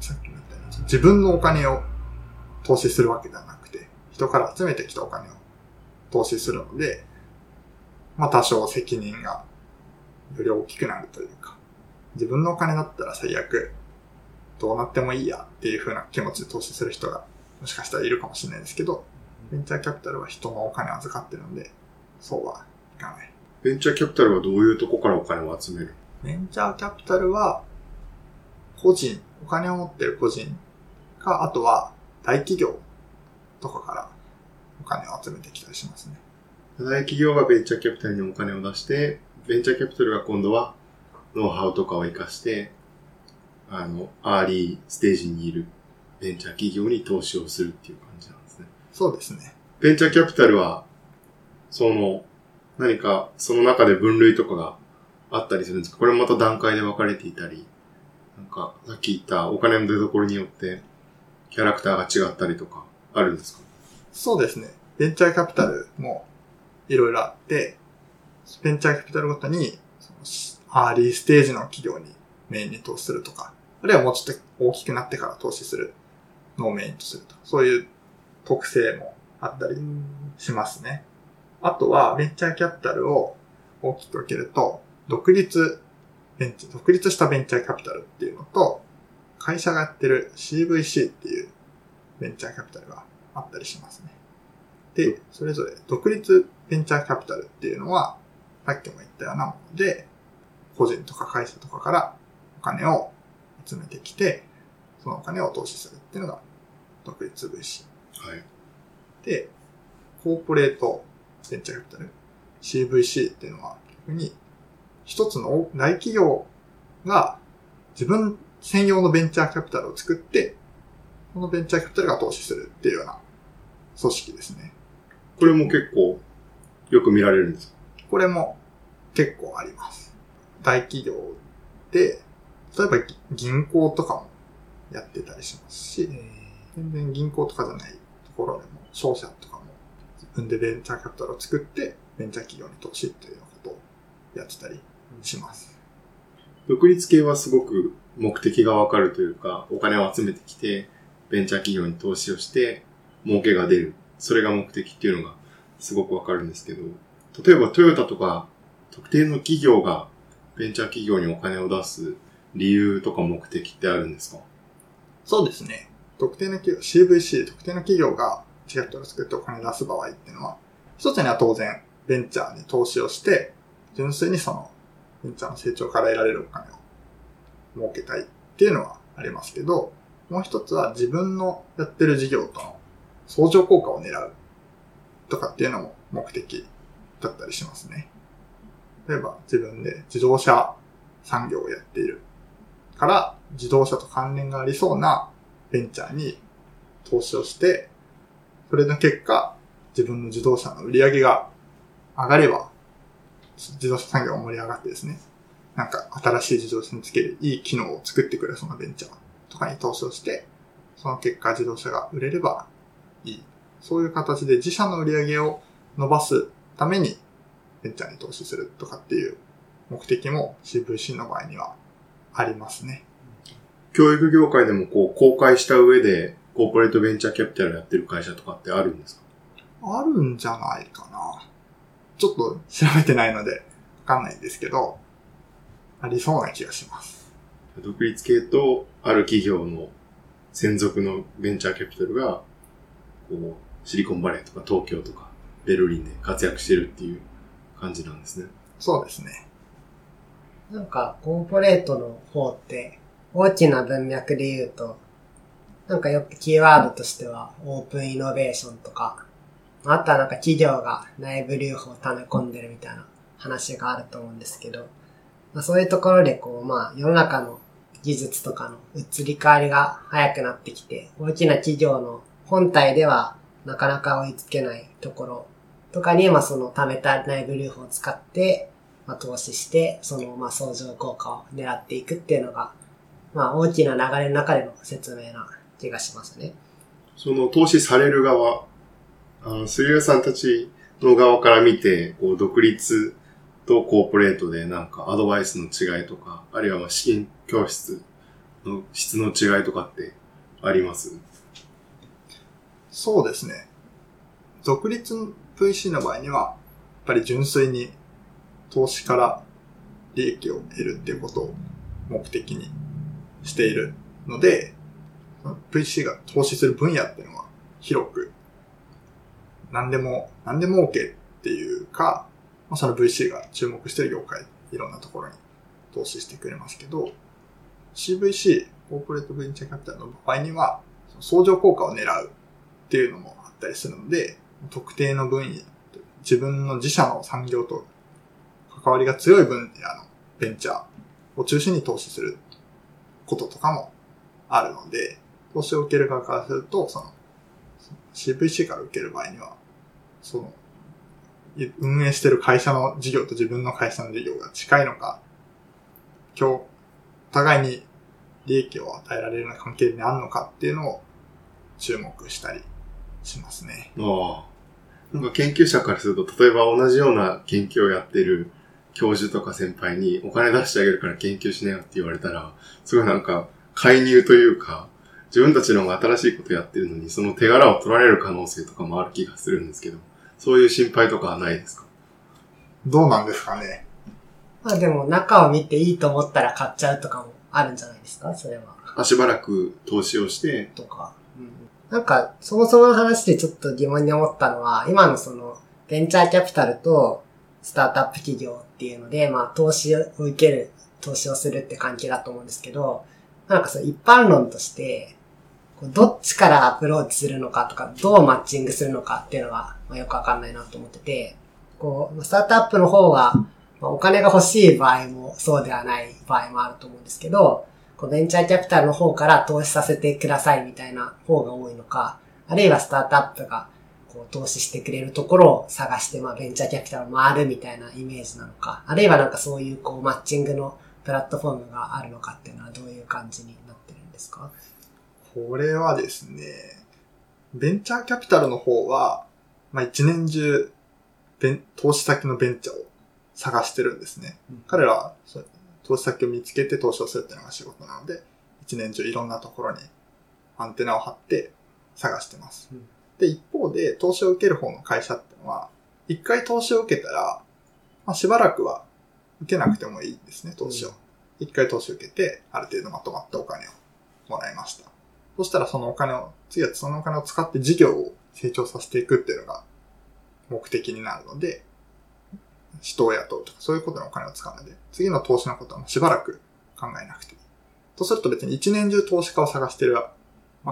さっきも言ったように、自分のお金を投資するわけではなくて、人から集めてきたお金を投資するので、まあ多少責任がより大きくなるというか、自分のお金だったら最悪どうなってもいいやっていう風な気持ちで投資する人がもしかしたらいるかもしれないですけど、ベンチャーキャピタルは人のお金を預かってるので、そうはいかない。ベンチャーキャピタルはどういうとこからお金を集める？ベンチャーキャピタルは、個人、お金を持ってる個人か、あとは大企業とかからお金を集めてきたりしますね。大企業がベンチャーキャピタルにお金を出して、ベンチャーキャピタルが今度はノウハウとかを活かして、あの、アーリーステージにいるベンチャー企業に投資をするっていう感じなんですね。そうですね。ベンチャーキャピタルは、その、何かその中で分類とかがあったりするんですか？これもまた段階で分かれていたり、なんかさっき言ったお金の出所によってキャラクターが違ったりとかあるんですか？そうですね。ベンチャーキャピタルもいろいろあって、ベンチャーキャピタルごとに、アーリーステージの企業にメインに投資するとか、あるいはもうちょっと大きくなってから投資するのをメインとするとか、そういう特性もあったりしますね。あとは、ベンチャーキャピタルを大きく分けると、独立、ベンチ、独立したベンチャーキャピタルっていうのと、会社がやってる CVC っていうベンチャーキャピタルがあったりしますね。で、それぞれ独立ベンチャーキャピタルっていうのは、さっきも言ったようなもので、個人とか会社とかからお金を集めてきて、そのお金を投資するっていうのが独立 VC。はい。で、コーポレートベンチャーキャピタル、CVC っていうのは逆に、一つの大企業が自分専用のベンチャーキャピタルを作って、このベンチャーキャピタルが投資するっていうような組織ですね。これも結構よく見られるんですか？これも結構あります。大企業で、例えばぎ銀行とかもやってたりしますし、全然銀行とかじゃないところでも、商社とかも自分でベンチャーキャピタルを作って、ベンチャー企業に投資っていうようなことをやってたりします。独立系はすごく目的がわかるというか、お金を集めてきて、ベンチャー企業に投資をして、儲けが出る。それが目的っていうのがすごくわかるんですけど、例えばトヨタとか特定の企業がベンチャー企業にお金を出す理由とか目的ってあるんですか？そうですね。特定の企業、CVC で特定の企業がキャピタルを作ってお金出す場合っていうのは、一つには当然、ベンチャーに投資をして、純粋にその、ベンチャーの成長から得られるお金を儲けたいっていうのはありますけど、もう一つは自分のやってる事業との相乗効果を狙うとかっていうのも目的だったりしますね。例えば自分で自動車産業をやっているから自動車と関連がありそうなベンチャーに投資をして、それの結果、自分の自動車の売り上げが上がれば、自動車産業が盛り上がってですね、なんか新しい自動車につけるいい機能を作ってくれそうなベンチャーとかに投資をして、その結果自動車が売れればいい。そういう形で自社の売り上げを伸ばすためにベンチャーに投資するとかっていう目的も CVC の場合にはありますね。教育業界でもこう公開した上でコーポレートベンチャーキャピタルやってる会社とかってあるんですか？あるんじゃないかな。ちょっと調べてないので、わかんないんですけど、ありそうな気がします。独立系とある企業の専属のベンチャーキャピタルが、こう、シリコンバレーとか東京とかベルリンで活躍してるっていう感じなんですね。そうですね。なんか、コーポレートの方って、大きな文脈で言うと、なんかよくキーワードとしては、オープンイノベーションとか、あとはなんか企業が内部留保を溜め込んでるみたいな話があると思うんですけど、まあ、そういうところでこう、まあ世の中の技術とかの移り変わりが早くなってきて、大きな企業の本体ではなかなか追いつけないところとかに、まあその貯めた内部留保を使って、まあ投資して、そのまあ相乗効果を狙っていくっていうのが、まあ大きな流れの中での説明な気がしますね。その投資される側、あの、杉浦さんたちの側から見て、こう、独立とコーポレートでなんかアドバイスの違いとか、あるいはまあ資金教室の質の違いとかってあります？そうですね。独立 VC の場合には、やっぱり純粋に投資から利益を得るっていうことを目的にしているので、VC が投資する分野っていうのは広く、何でも、何でも OK っていうか、まあ、その VC が注目してる業界、いろんなところに投資してくれますけど、CVC、コーポレートベンチャーキャピタルの場合には、相乗効果を狙うっていうのもあったりするので、特定の分野、自分の自社の産業と関わりが強い分野のベンチャーを中心に投資することとかもあるので、投資を受ける側からすると、その、CVC から受ける場合には、その、運営してる会社の事業と自分の会社の事業が近いのか、今日、互いに利益を与えられるような関係にあるのかっていうのを注目したりしますね。ああ。なんか研究者からすると、例えば同じような研究をやってる教授とか先輩にお金出してあげるから研究しなよって言われたら、すごいなんか介入というか、自分たちの方が新しいことやってるのに、その手柄を取られる可能性とかもある気がするんですけど、そういう心配とかはないですか？どうなんですかね。まあでも中を見ていいと思ったら買っちゃうとかもあるんじゃないですか？それは。あしばらく投資をして、とか。なんか、そもそもの話でちょっと疑問に思ったのは、今のその、ベンチャーキャピタルとスタートアップ企業っていうので、まあ、投資を受ける、投資をするって関係だと思うんですけど、なんかその一般論として、どっちからアプローチするのかとか、どうマッチングするのかっていうのは、まあ、よくわかんないなと思ってて、こう、スタートアップの方は、まあ、お金が欲しい場合もそうではない場合もあると思うんですけど、こうベンチャーキャピタルの方から投資させてくださいみたいな方が多いのか、あるいはスタートアップがこう投資してくれるところを探して、まあ、ベンチャーキャピタルを回るみたいなイメージなのか、あるいはなんかそういうこうマッチングのプラットフォームがあるのかっていうのはどういう感じになってるんですか？これはですね、ベンチャーキャピタルの方は、まあ、一年中、投資先のベンチャーを探してるんですね。彼らは投資先を見つけて投資をするっていうのが仕事なので、一年中いろんなところにアンテナを張って探してます。うんで、一方で投資を受ける方の会社ってのは、一回投資を受けたら、まあ、しばらくは受けなくてもいいんですね、投資を。うん一回投資を受けて、ある程度まとまったお金をもらいました。そしたらそのお金を、次はそのお金を使って事業を成長させていくっていうのが目的になるので、人を雇うとかそういうことにお金を使うので、次の投資のことはしばらく考えなくていい。とすると別に一年中投資家を探してるわ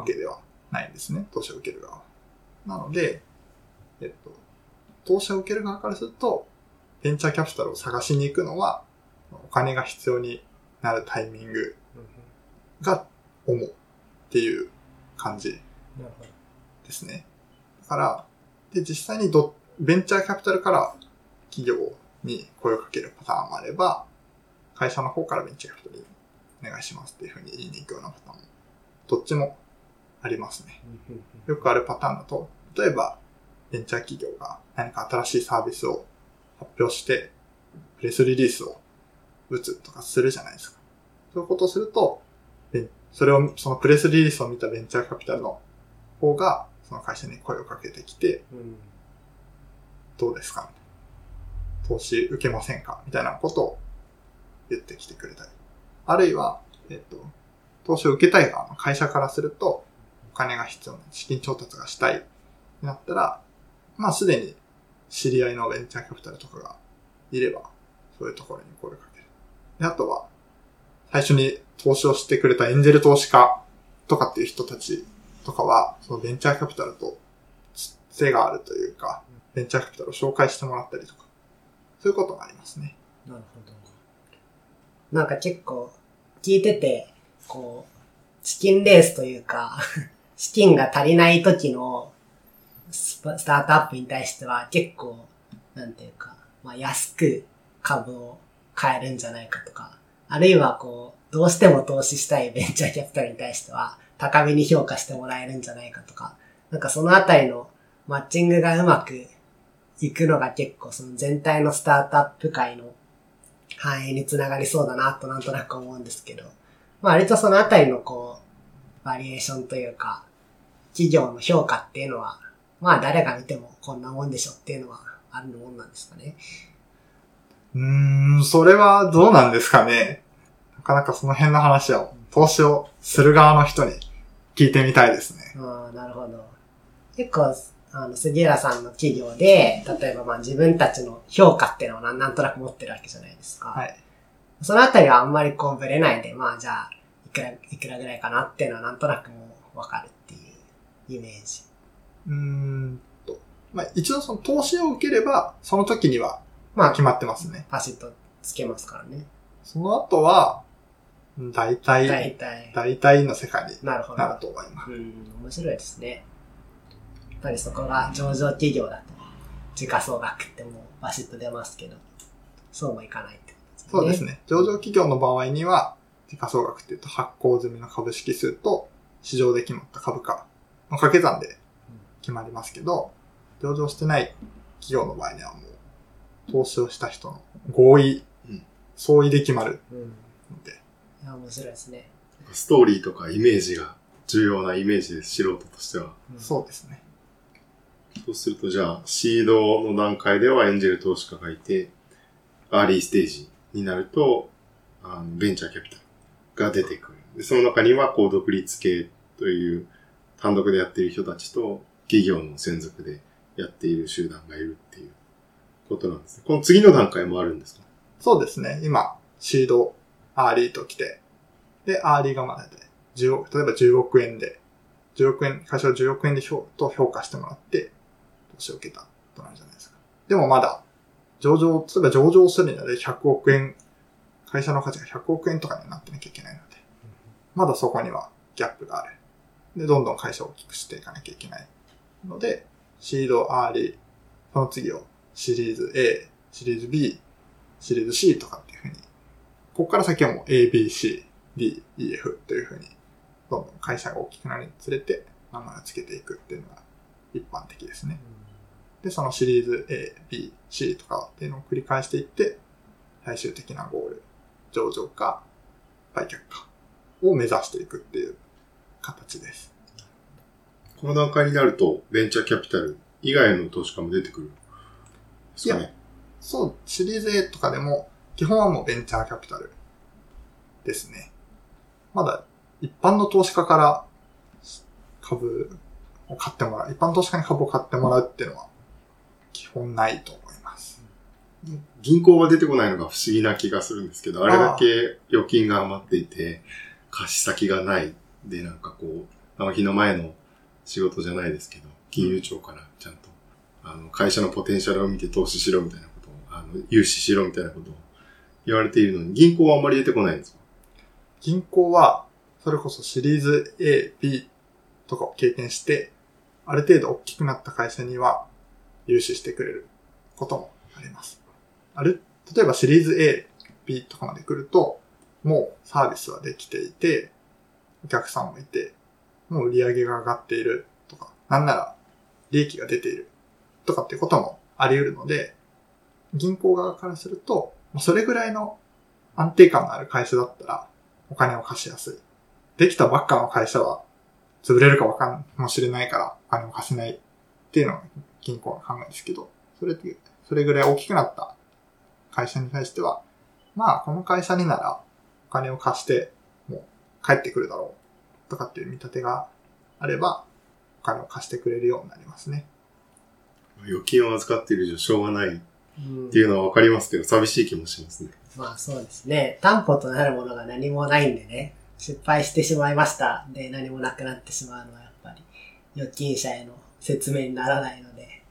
けではないんですね、投資を受ける側は。なので、えっと、投資を受ける側からすると、ベンチャーキャピタルを探しに行くのは、お金が必要になるタイミングが思うっていう感じ。ですね。だから、で、実際にど、ベンチャーキャピタルから企業に声をかけるパターンもあれば、会社の方からベンチャーキャピタルにお願いしますっていうふうに言いに行くようなパターンも、どっちもありますね。よくあるパターンだと、例えば、ベンチャー企業が何か新しいサービスを発表して、プレスリリースを打つとかするじゃないですか。そういうことをすると、ベンそれを、そのプレスリリースを見たベンチャーキャピタルの方が、その会社に声をかけてきて、うんどうですか？投資受けませんか？みたいなことを言ってきてくれたり。あるいは、えっと、投資を受けたい側の会社からすると、お金が必要な資金調達がしたい。ってなったら、まあすでに知り合いのベンチャーキャピタルとかがいれば、そういうところに声をかける。で、あとは、最初に投資をしてくれたエンジェル投資家とかっていう人たちとかは、そのベンチャーキャピタルとつてがあるというか、ベンチャーキャピタルを紹介してもらったりとか、そういうことがありますね。なるほど。なんか結構、聞いてて、こう、チキンレースというか、資金が足りない時のスタートアップに対しては結構、なんていうか、まあ安く株を買えるんじゃないかとか、あるいはこう、どうしても投資したいベンチャーキャピタルに対しては高めに評価してもらえるんじゃないかとか、なんかそのあたりのマッチングがうまくいくのが結構その全体のスタートアップ界の繁栄につながりそうだなとなんとなく思うんですけど、まあ割とそのあたりのこう、バリエーションというか、企業の評価っていうのは、まあ誰が見てもこんなもんでしょっていうのはあるもんなんですかね。うーん、それはどうなんですかね。なかなかその辺の話を、投資をする側の人に聞いてみたいですね。ああ、なるほど。結構、あの、杉浦さんの企業で、例えばまあ自分たちの評価っていうのをなんなんとなく持ってるわけじゃないですか。はい。そのあたりはあんまりこうぶれないで、まあじゃあ、いくら、いくらぐらいかなっていうのはなんとなくもうわかるっていうイメージ。うーんと。まあ、一度その投資を受ければ、その時にはまあ決、まってますね。パシッとつけますからね。その後は、大体、大体。大体の世界になると思います。うん、面白いですね。やっぱりそこが上場企業だと、時価総額ってもうバシッと出ますけど、そうもいかないってことそうです。ね。上場企業の場合には、時価総額っていうと発行済みの株式数と市場で決まった株価の掛け算で決まりますけど、上場してない企業の場合にはもう、投資をした人の合意うん、相違で決まるうん。いや、面白いですね。ストーリーとかイメージが重要なイメージです、素人としては。うんそうですね。そうすると、じゃあ、シードの段階ではエンジェル投資家がいて、アーリーステージになると、あのベンチャーキャピタルが出てくる。でその中には、こう、独立系という単独でやっている人たちと、企業の専属でやっている集団がいるっていうことなんですね。この次の段階もあるんですか？そうですね。今、シード、アーリーと来て、で、アーリーがまだで、10億、例えば10億円で、10億円、会社を10億円で評と評価してもらって、投資を受けたとなるじゃないですか。でもまだ、上場、例えば上場するにはで100億円、会社の価値が100億円とかになってなきゃいけないので、まだそこにはギャップがある。で、どんどん会社を大きくしていかなきゃいけない。ので、シード、アーリー、その次をシリーズ A、シリーズ B、シリーズ C とかって、ここから先はもう A, B, C, D, E, F というふうに、どんどん会社が大きくなるにつれて名前を付けていくっていうのが一般的ですね。で、そのシリーズ A, B, C とかっていうのを繰り返していって、最終的なゴール、上場か、売却かを目指していくっていう形です。この段階になると、ベンチャーキャピタル以外の投資家も出てくるんですかいね。そう、シリーズ A とかでも、基本はもうベンチャーキャピタルですね。まだ一般の投資家から株を買ってもらう、一般の投資家に株を買ってもらうっていうのは基本ないと思います。銀行が出てこないのが不思議な気がするんですけど、あれだけ預金が余っていて、貸し先がない。で、なんかこう、あの日の前の仕事じゃないですけど、金融庁からちゃんと、あの、会社のポテンシャルを見て投資しろみたいなことを、あの、融資しろみたいなことを言われているのに、銀行はあんまり出てこないんですか？銀行は、それこそシリーズ A、B とかを経験して、ある程度大きくなった会社には融資してくれることもあります。ある、例えばシリーズ A、B とかまで来ると、もうサービスはできていて、お客さんもいて、もう売り上げが上がっているとか、なんなら利益が出ているとかってこともあり得るので、銀行側からすると、それぐらいの安定感のある会社だったら、お金を貸しやすい。できたばっかの会社は、潰れるかわかんもしれないから、お金を貸せないっていうのが銀行の考えですけど、それって、それぐらい大きくなった会社に対しては、まあ、この会社になら、お金を貸して、もう帰ってくるだろう、とかっていう見立てがあれば、お金を貸してくれるようになりますね。預金を預かっている以上しょうがないっうんていうのはわかりますけど、寂しい気もしますね。まあそうですね。担保となるものが何もないんでね、失敗してしまいました。で、何もなくなってしまうのはやっぱり預金者への説明にならないので、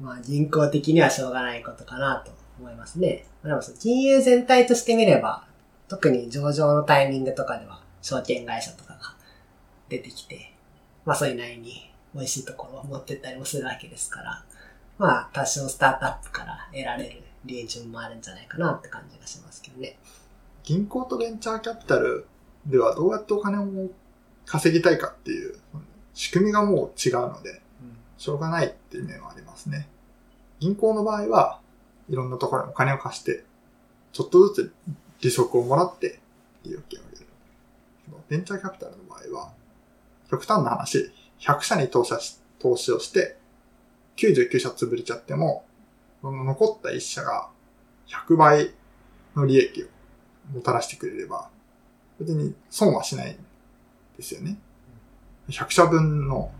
まあ銀行的にはしょうがないことかなと思いますね。まあでもその金融全体として見れば、特に上場のタイミングとかでは証券会社とかが出てきて、まあそういう内に美味しいところを持ってったりもするわけですから、まあ多少スタートアップから得られる利益もあるんじゃないかなって感じがしますけどね。銀行とベンチャーキャピタルではどうやってお金を稼ぎたいかっていう仕組みがもう違うので、しょうがないっていう面はありますね。銀行の場合は、いろんなところにお金を貸して、ちょっとずつ利息をもらって利益を上げる。ベンチャーキャピタルの場合は、極端な話、100社に投資し投資をして、99社潰れちゃっても、その残った1社が100倍の利益をもたらしてくれれば、別に損はしないんですよね。100社分の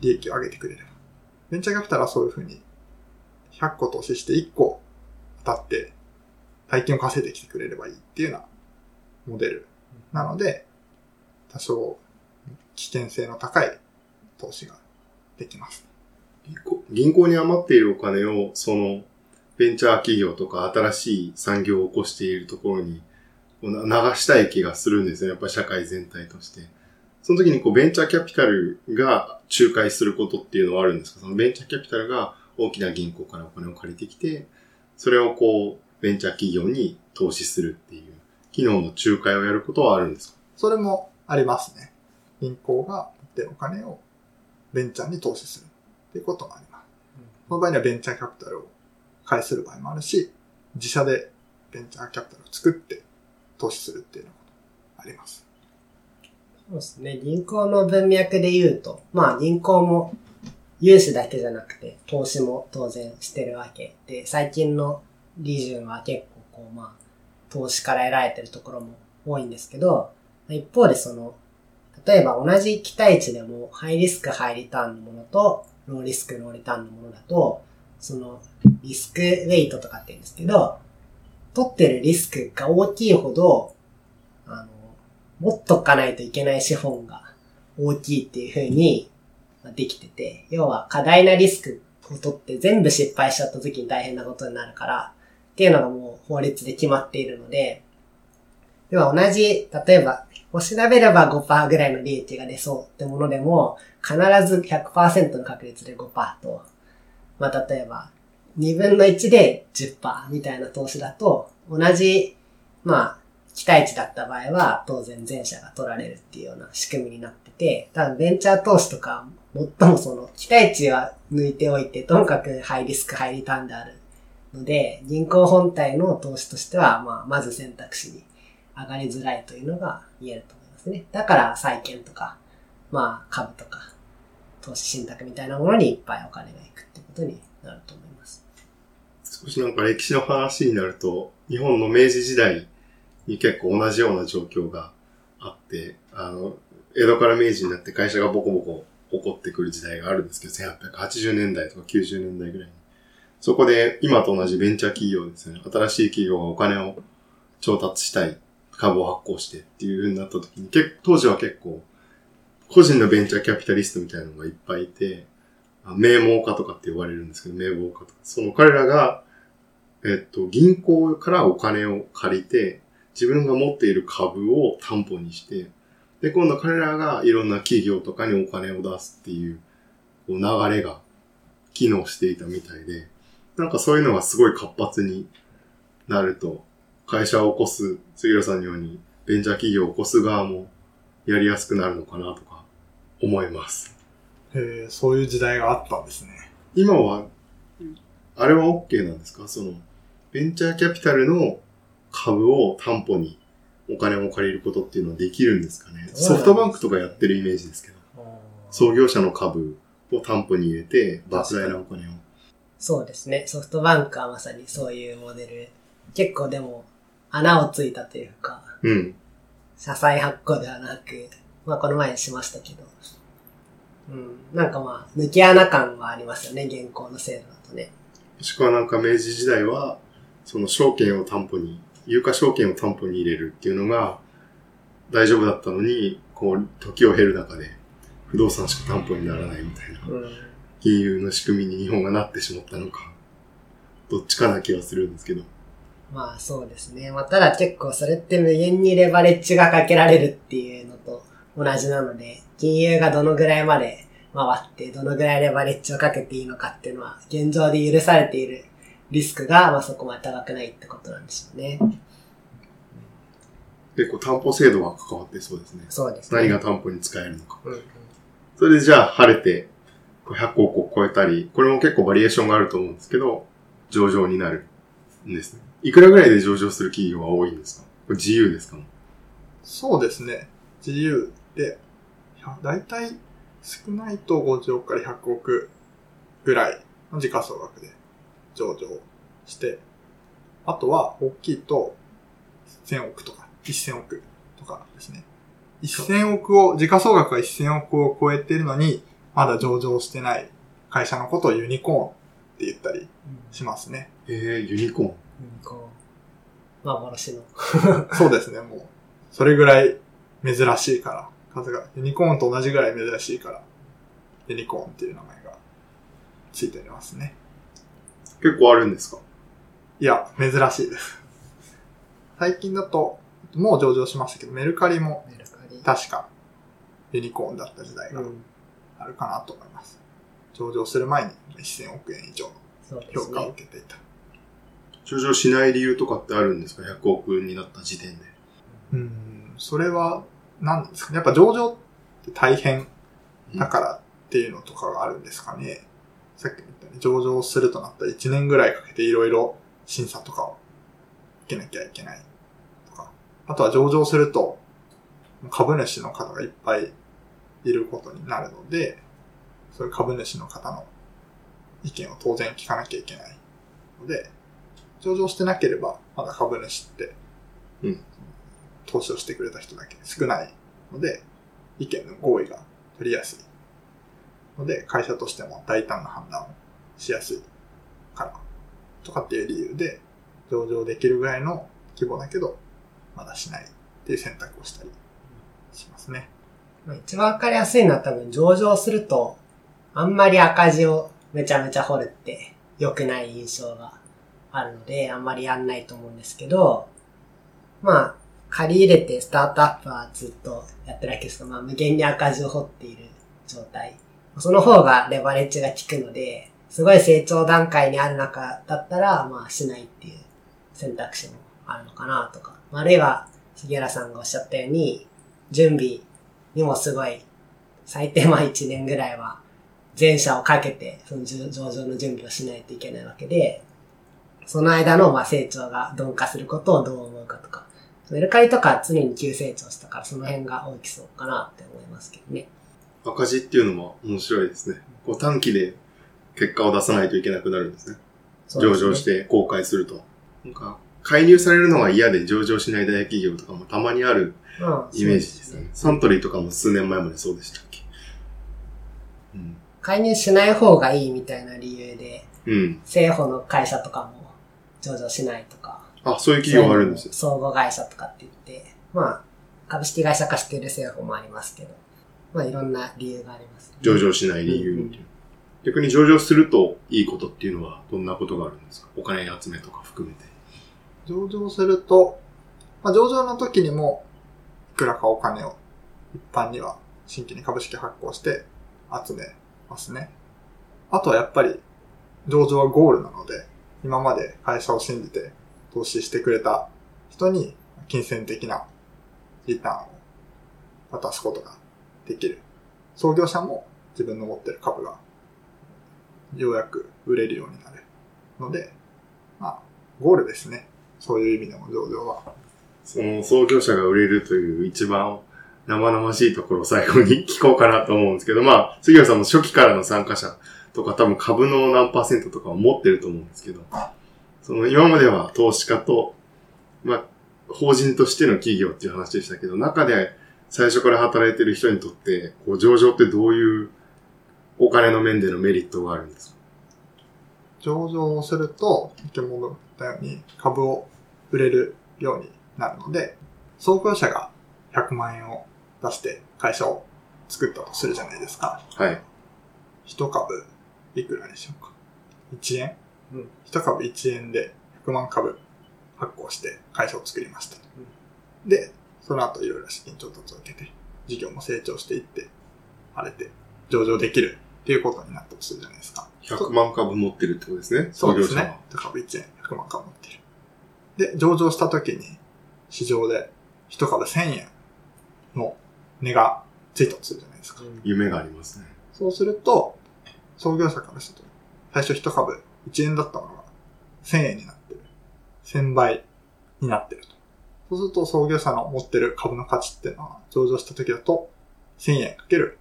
利益を上げてくれれば。ベンチャーキャピタルはそういうふうに、100個投資して1個当たって、大金を稼いできてくれればいいっていうようなモデルなので、多少危険性の高い投資ができます。銀行に余っているお金を、その、ベンチャー企業とか新しい産業を起こしているところに流したい気がするんですよ。やっぱり社会全体として。その時にこうベンチャーキャピタルが仲介することっていうのはあるんですか？そのベンチャーキャピタルが大きな銀行からお金を借りてきて、それをこう、ベンチャー企業に投資するっていう、機能の仲介をやることはあるんですか？それもありますね。銀行が持ってお金をベンチャーに投資するっていうこともあります。その場合にはベンチャーキャピタルを返する場合もあるし、自社でベンチャーキャピタルを作って投資するっていうようなこともあります。そうですね。銀行の文脈で言うと、まあ銀行も融資だけじゃなくて投資も当然してるわけで、最近のリジュンは結構こうまあ投資から得られてるところも多いんですけど、一方でその、例えば同じ期待値でもハイリスクハイリターンのものとローリスクローリターンのものだと、そのリスクウェイトとかって言うんですけど、取ってるリスクが大きいほど、あの、持っとかないといけない資本が大きいっていう風にできてて、要は過大なリスクを取って全部失敗しちゃった時に大変なことになるから、っていうのがもう法律で決まっているので、では同じ、例えば、調べれば5%ぐらいの利益が出そうってものでも、必ず100%の確率で5%と、まあ、例えば、2分の1で10%みたいな投資だと、同じ、まあ、期待値だった場合は、当然前者が取られるっていうような仕組みになってて、多分ベンチャー投資とか、最もその、期待値は抜いておいて、ともかくハイリスク、ハイリターンであるので、銀行本体の投資としては、まあ、まず選択肢に上がりづらいというのが言えると思いますね。だから債券とか、まあ株とか、投資信託みたいなものにいっぱいお金がいくってことになると思います。少しなんか歴史の話になると、日本の明治時代に結構同じような状況があって、あの、江戸から明治になって会社がボコボコ起こってくる時代があるんですけど、1880年代とか90年代ぐらいに。そこで今と同じベンチャー企業ですね。新しい企業がお金を調達したい。株を発行してっていう風になった時に、結当時は結構、個人のベンチャーキャピタリストみたいなのがいっぱいいて、名門家とかって呼ばれるんですけど、名簿家とか。その彼らが、えっと、銀行からお金を借りて、自分が持っている株を担保にして、で、今度彼らがいろんな企業とかにお金を出すっていう、こう流れが機能していたみたいで、なんかそういうのがすごい活発になると、会社を起こす、杉浦さんのように、ベンチャー企業を起こす側もやりやすくなるのかなとか思います。へえ、そういう時代があったんですね。今は、あれは OK なんですか？その、ベンチャーキャピタルの株を担保にお金を借りることっていうのはできるんですかね？ソフトバンクとかやってるイメージですけど、創業者の株を担保に入れて、莫大なお金を。そうですね。ソフトバンクはまさにそういうモデル。結構でも、穴をついたというか、うん。社債発行ではなく、まあこの前にしましたけど、うん、なんかまあ、抜き穴感はありますよね、現行の制度だとね。もしくはなんか明治時代は、その証券を担保に、有価証券を担保に入れるっていうのが大丈夫だったのに、こう、時を経る中で、不動産しか担保にならないみたいな、うん。金融の仕組みに日本がなってしまったのか、どっちかな気がするんですけど。まあそうですね。まあただ結構それって無限にレバレッジがかけられるっていうのと同じなので、金融がどのぐらいまで回って、どのぐらいレバレッジをかけていいのかっていうのは、現状で許されているリスクが、まあそこまで高くないってことなんでしょうね。結構担保制度が関わってそうですね。そうですね。何が担保に使えるのか。うんうんそれでじゃあ晴れて、100億を超えたり、これも結構バリエーションがあると思うんですけど、上場になるんですね。いくらぐらいで上場する企業が多いんですか？これ自由ですかそうですね。自由で、いやだいたい少ないと50億から100億ぐらいの時価総額で上場して、あとは大きいと1000億とか1000億とかですね。1000億を、時価総額が1000億を超えているのに、まだ上場してない会社のことをユニコーンって言ったりしますね。えー、ユニコーン。うんこう、幻の。そうですね、もう。それぐらい珍しいから。数が。ユニコーンと同じぐらい珍しいから。ユニコーンっていう名前がついていますね。結構あるんですか？いや、珍しいです。最近だと、もう上場しましたけど、メルカリもメルカリ。確かユニコーンだった時代がうん。あるかなと思います。上場する前に1000億円以上のそうで評価を。受けていた。上場しない理由とかってあるんですか ?100 億になった時点で。うん、それは何ですかね。やっぱ上場って大変だからっていうのとかがあるんですかね。さっき言ったように上場するとなったら1年ぐらいかけていろいろ審査とかを受けなきゃいけないとか。あとは上場すると株主の方がいっぱいいることになるので、そういう株主の方の意見を当然聞かなきゃいけないので、上場してなければまだ株主って、うん投資をしてくれた人だけ少ないので、意見の合意が取りやすいので、会社としても大胆な判断をしやすいから、とかっていう理由で、上場できるぐらいの規模だけど、まだしないっていう選択をしたりしますね。まあ一番わかりやすいのは多分上場すると、あんまり赤字をめちゃめちゃ掘るって良くない印象があるので、あんまりやんないと思うんですけど、まあ、借り入れてスタートアップはずっとやってるわけですけど、まあ無限に赤字を掘っている状態。その方がレバレッジが効くので、すごい成長段階にある中だったら、まあしないっていう選択肢もあるのかなとか。あるいは、杉原さんがおっしゃったように、準備にもすごい、最低まあ1年ぐらいは、全社をかけて、その上上場の準備をしないといけないわけで、その間のまあ成長が鈍化することをどう思うかとか、メルカリとかは常に急成長したからその辺が大きそうかなって思いますけどね。赤字っていうのも面白いですね。こう短期で結果を出さないといけなくなるんですね。すね場して公開すると。なんか、介入されるのが嫌で上場しない大企業とかもたまにあるうんイメージですね。サントリーとかも数年前までそうでしたっけ？うん。介入しない方がいいみたいな理由で、うん。政府の会社とかも上場しないとか、あ、そういう企業があるんですよ。総合会社とかって言って、まあ、株式会社化している政府もありますけど、まあいろんな理由があります、上場しない理由っていう。逆に上場するといいことっていうのはどんなことがあるんですか？お金集めとか含めて。上場すると、まあ、上場の時にも、いくらかお金を一般には新規に株式発行して集めますね。あとはやっぱり上場はゴールなので、今まで会社を信じて投資してくれた人に金銭的なリターンを渡すことができる。創業者も自分の持ってる株がようやく売れるようになるので、まあ、ゴールですね。そういう意味でも上場は。その創業者が売れるという一番生々しいところを最後に聞こうかなと思うんですけど、まあ、杉浦さんも初期からの参加者とか多分株の何パーセントとかを持ってると思うんですけど、その今までは投資家と、まあ、法人としての企業っていう話でしたけど、中で最初から働いてる人にとって、こう上場ってどういうお金の面でのメリットがあるんですか？上場をすると、先ほど言ったように株を売れるようになるので、創業者が100万円を出して会社を作ったとするじゃないですか。はい。一株いくらでしょうか ?1 円？うん一株1円で100万株発行して会社を作りました。で、その後いろいろ資金調達を受けて、事業も成長していって、晴れて上場できるっていうことになったとするじゃないですか。100万株持ってるってことですね。そうです創業者はね。一株1円、100万株持っている。で、上場した時に、市場で一株1000円の値がついたとするじゃないですか。夢がありますね。そうすると、創業者からすると、最初一株1円だったものが1000円になってる。1000倍になってると。そうすると創業者の持ってる株の価値っていうのは、上場した時だと、1000円かける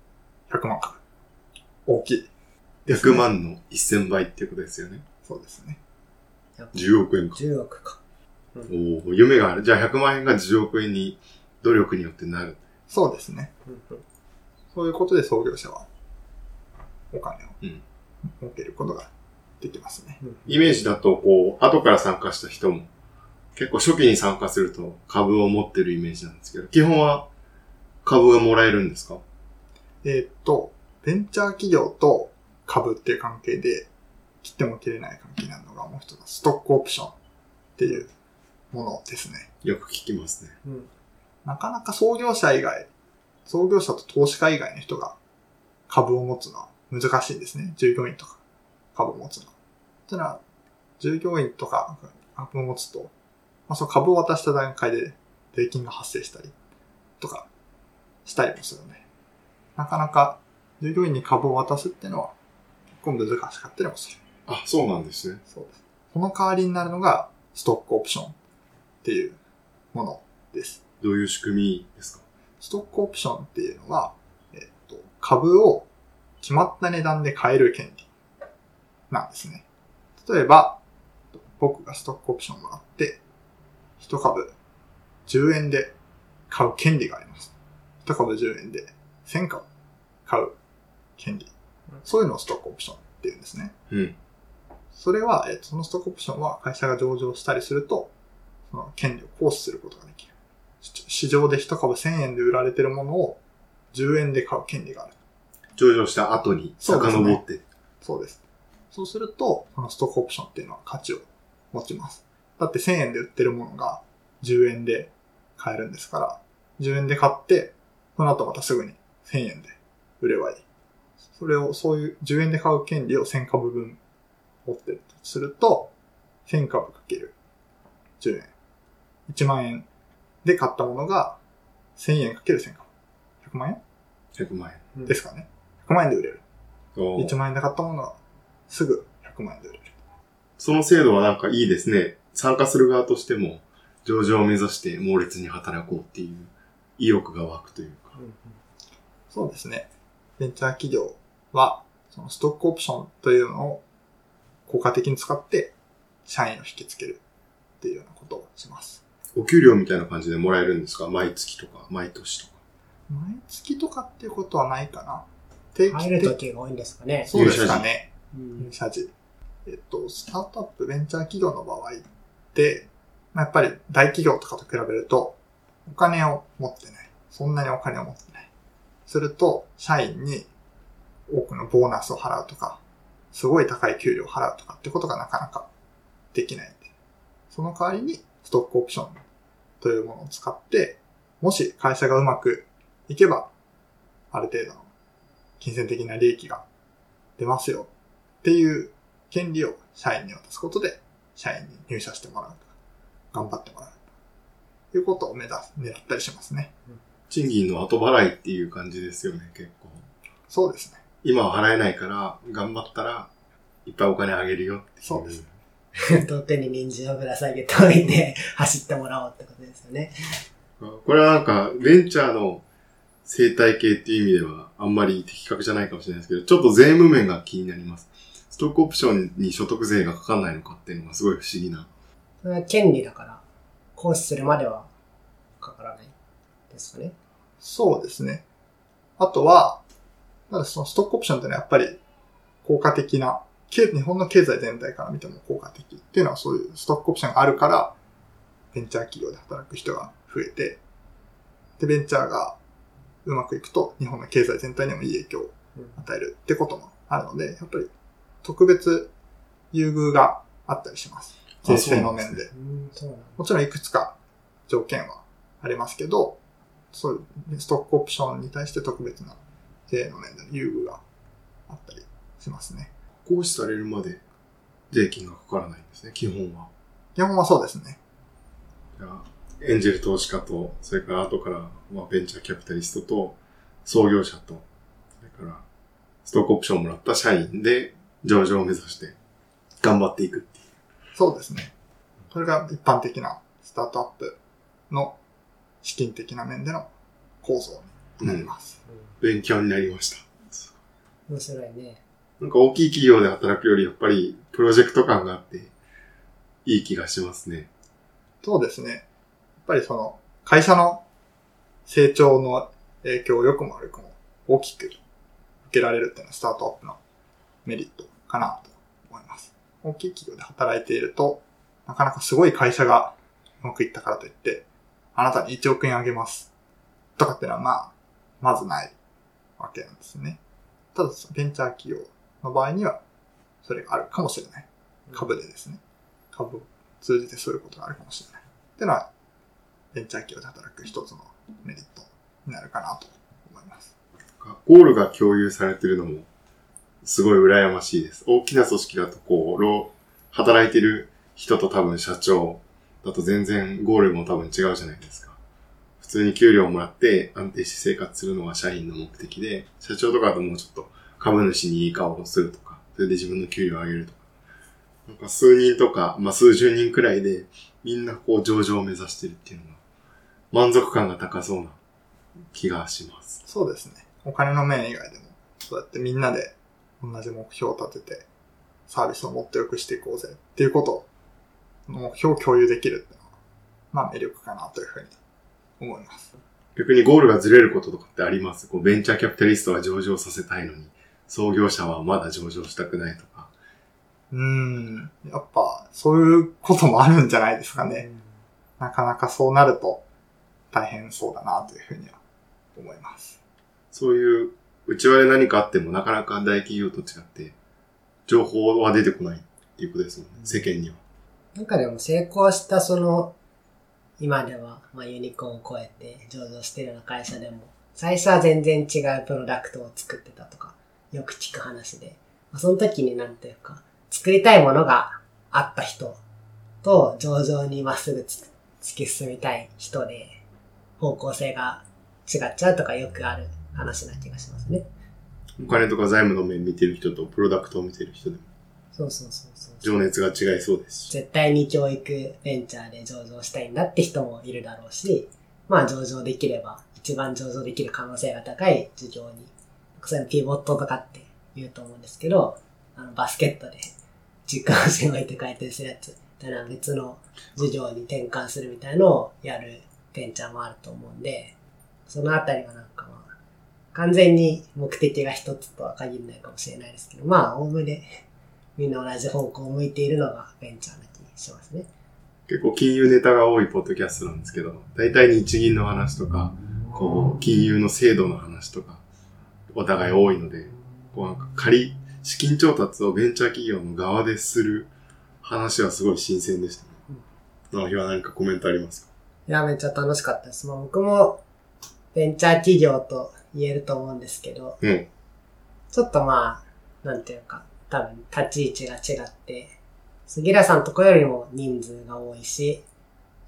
100万株。大きい。ね100万の1000倍っていうことですよね。そうですね。10億円か。10億か。おお夢がある。じゃあ100万円が10億円に努力によってなる。そうですね。そういうことで創業者は、お金をうん儲けることができますね。イメージだと、こう、後から参加した人も、結構初期に参加すると株を持ってるイメージなんですけど、基本は株がもらえるんですか？えーっと、ベンチャー企業と株っていう関係で、切っても切れない関係になるのがもう一つ、ストックオプションっていうものですね。よく聞きますね。うん。なかなか創業者以外、創業者と投資家以外の人が株を持つのは難しいんですね。従業員とか株を持つのは。ってのは、従業員とか株を持つと、まあ、その株を渡した段階で税金が発生したりとかしたりもするので、なかなか従業員に株を渡すっていうのは結構難しかったりもする。あ、そうなんですね。そうです。その代わりになるのがストックオプションっていうものです。どういう仕組みですか？ストックオプションっていうのは、えっと、株を決まった値段で買える権利なんですね。例えば、僕がストックオプションもらって、一株10円で買う権利があります。一株10円で1000株買う権利。そういうのをストックオプションっていうんですね。うん。それは、えっと、そのストックオプションは会社が上場したりすると、その権利を行使することができる。し市場で一株1000円で売られてるものを10円で買う権利がある。上場した後に遡って。そうです。そうすると、そのストックオプションっていうのは価値を持ちます。だって1000円で売ってるものが10円で買えるんですから、10円で買って、その後またすぐに1000円で売ればいい。それを、そういう10円で買う権利を1000株分持ってるとすると、1000株かける10円。1万円で買ったものが1000円かける1000株。100万円？100万円。ですかね。100万円で売れる。そう1万円で買ったものがすぐ100万円で売れる。その制度はなんかいいですね。参加する側としても、上場を目指して猛烈に働こうっていう意欲が湧くというか。そうですね。ベンチャー企業は、そのストックオプションというのを効果的に使って、社員を引きつけるっていうようなことをします。お給料みたいな感じでもらえるんですか？毎月とか、毎年とか。毎月とかっていうことはないかな。定期入る的時が多いんですかね。そうですかね。社時。えっと、スタートアップ、ベンチャー企業の場合って、まあやっぱり大企業とかと比べると、お金を持ってない。そんなにお金を持ってない。すると、社員に多くのボーナスを払うとか、すごい高い給料を払うとかってことがなかなかできない。その代わりに、ストックオプションというものを使って、もし会社がうまくいけば、ある程度の金銭的な利益が出ますよっていう権利を社員に渡すことで、社員に入社してもらうとか、頑張ってもらうということを目指す、狙ったりしますね。賃金の後払いっていう感じですよね、結構。そうですね。今は払えないから、頑張ったら、いっぱいお金あげるよっていそうです。と手に人参をぶら下げておいて、走ってもらおうってことですよね。これはなんか、ベンチャーの生態系っていう意味では、あんまり的確じゃないかもしれないですけど、ちょっと税務面が気になります。ストックオプションに所得税がかかんないのかっていうのがすごい不思議な。それは権利だから、行使するまではかからないですかね。そうですね。あとは、ただそのストックオプションってのはやっぱり効果的な、経日本の経済全体から見ても効果的っていうのはそういうストックオプションがあるから、ベンチャー企業で働く人が増えて、で、ベンチャーがうまくいくと日本の経済全体にもいい影響を与えるってこともあるので、やっぱり特別優遇があったりします。あ税制の面で。うん、そうなんだ。もちろんいくつか条件はありますけど、そういうストックオプションに対して特別な税の面での優遇があったりしますね。行使されるまで税金がかからないんですね、基本は。基本はそうですね。エンジェル投資家と、それから後から、まあ、ベンチャーキャピタリストと、創業者と、それから、ストックオプションをもらった社員で、上場を目指して、頑張っていくっていう。そうですね。それが一般的なスタートアップの資金的な面での構造になります。勉強になりました。面白いね。なんか大きい企業で働くより、やっぱり、プロジェクト感があって、いい気がしますね。そうですね。やっぱりその会社の成長の影響を良くも悪くも大きく受けられるっていうのはスタートアップのメリットかなと思います。大きい企業で働いていると、なかなかすごい会社がうまくいったからといって、あなたに1億円あげます。とかっていうのはまあ、まずないわけなんですね。ただ、ベンチャー企業の場合には、それがあるかもしれない。株でですね。株を通じてそういうことがあるかもしれない。っていうのは、ベンチャー企業で働く一つのメリットになるかなと思います。ゴールが共有されてるのも、すごい羨ましいです。大きな組織だと、こう、働いてる人と多分社長だと全然ゴールも多分違うじゃないですか。普通に給料をもらって安定して生活するのが社員の目的で、社長とかだともうちょっと株主にいい顔をするとか、それで自分の給料を上げるとか。なんか数人とか、まあ数十人くらいで、みんなこう上場を目指してるっていうのが、満足感が高そうな気がします。そうですね。お金の面以外でも、そうやってみんなで同じ目標を立てて、サービスをもっと良くしていこうぜっていうことを、目標を共有できるっていうのは、まあ魅力かなというふうに思います。逆にゴールがずれることとかってあります？こうベンチャーキャピタリストは上場させたいのに、創業者はまだ上場したくないとか。うーん。やっぱ、そういうこともあるんじゃないですかね。なかなかそうなると大変そうだなというふうには思います。そういう内輪で何かあってもなかなか大企業と違って、情報は出てこないっていうことですもんね、世間には。なんかでも成功したその、今では、まあユニコーンを超えて上場してるような会社でも、最初は全然違うプロダクトを作ってたとか、よく聞く話で、まあ、その時になんていうか、作りたいものがあった人と上場にまっすぐつ突き進みたい人で、方向性が違っちゃうとかよくある話な気がしますね。お金とか財務の面見てる人とプロダクトを見てる人でもそうそうそうそう。情熱が違いそうですし。絶対に教育ベンチャーで上場したいんだって人もいるだろうし、まあ上場できれば一番上場できる可能性が高い事業に、そういうのピボットとかって言うと思うんですけど、あのバスケットで軸足を置いて回転するやつ、みたいな別の事業に転換するみたいのをやるベンチャーもあると思うんで、そのあたりはなんかまあ、完全に目的が一つとは限らないかもしれないですけど、まあ、おおむねみんな同じ方向を向いているのがベンチャーな気しますね。結構金融ネタが多いポッドキャストなんですけど、大体日銀の話とか、こう、金融の制度の話とか、お互い多いので、こうなんか仮、資金調達をベンチャー企業の側でする話はすごい新鮮でしたね。直日は何かコメントありますか？いや、めっちゃ楽しかったです。まあ僕もベンチャー企業と言えると思うんですけど、うん。ちょっとまあ、なんていうか、多分立ち位置が違って、杉浦さんとこよりも人数が多いし、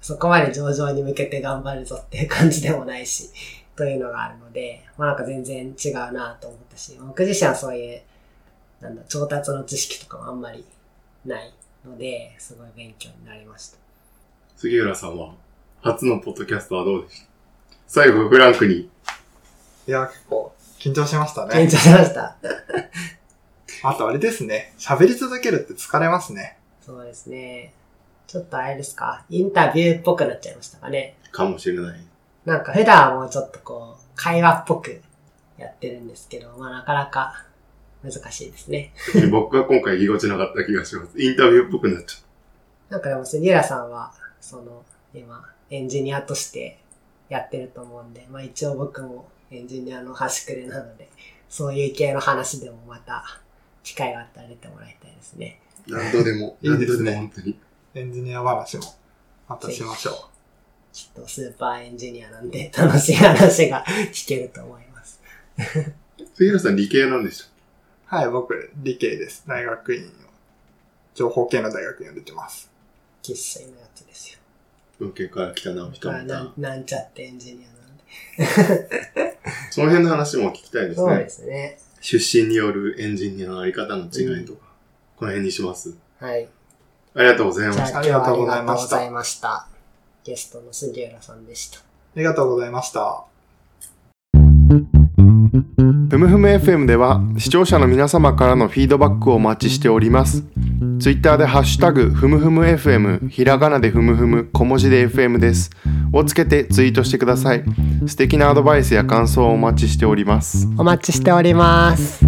そこまで上場に向けて頑張るぞっていう感じでもないし、というのがあるので、まあなんか全然違うなと思ったし、僕自身はそういう、なんだ、調達の知識とかもあんまりないので、すごい勉強になりました。杉浦さんは、初のポッドキャストはどうでした？最後、フランクに、いや、結構緊張しました緊ね。張しました。あとあれですね。喋り続けるって疲れますね。そうですね。ちょっとあれですか、インタビューっぽくなっちゃいましたかね。かもしれない。なんか普段はもうちょっとこう、会話っぽくやってるんですけど、まあなかなか難しいですね。僕が今回ぎこちなかった気がします。インタビューっぽくなっちゃっなんかでも杉浦さんは、その、今、エンジニアとしてやってると思うんで、まあ一応僕もエンジニアの端くれなので、そういう系の話でもまた、機会があったら出てもらいたいですね。た。何度でも、いいですね何度でも本当に。エンジニア話もまたしましょう。きっとスーパーエンジニアなんで楽しい話が聞けると思います。杉浦さん理系なんでしたはい、僕、理系です。大学院を、情報系の大学院を出てます。喫水のやつですよ。文系から来た直人も僕はなんなんちゃってエンジニアなんで。その辺の話も聞きたいですねそうで。すね。出身によるエンジニアのあり方の違いとか、この辺にします。はい。ありがとうございました。ありがとうございました。ゲストの杉浦さんでした。ありがとうございました。ふむふむ FM では視聴者の皆様からのフィードバックをお待ちしております。ツイッターでハッシュタグふむふむ FM ひらがなでふむふむ小文字で FM です。をつけてツイートしてください。素敵なアドバイスや感想をお待ちしております。お待ちしております。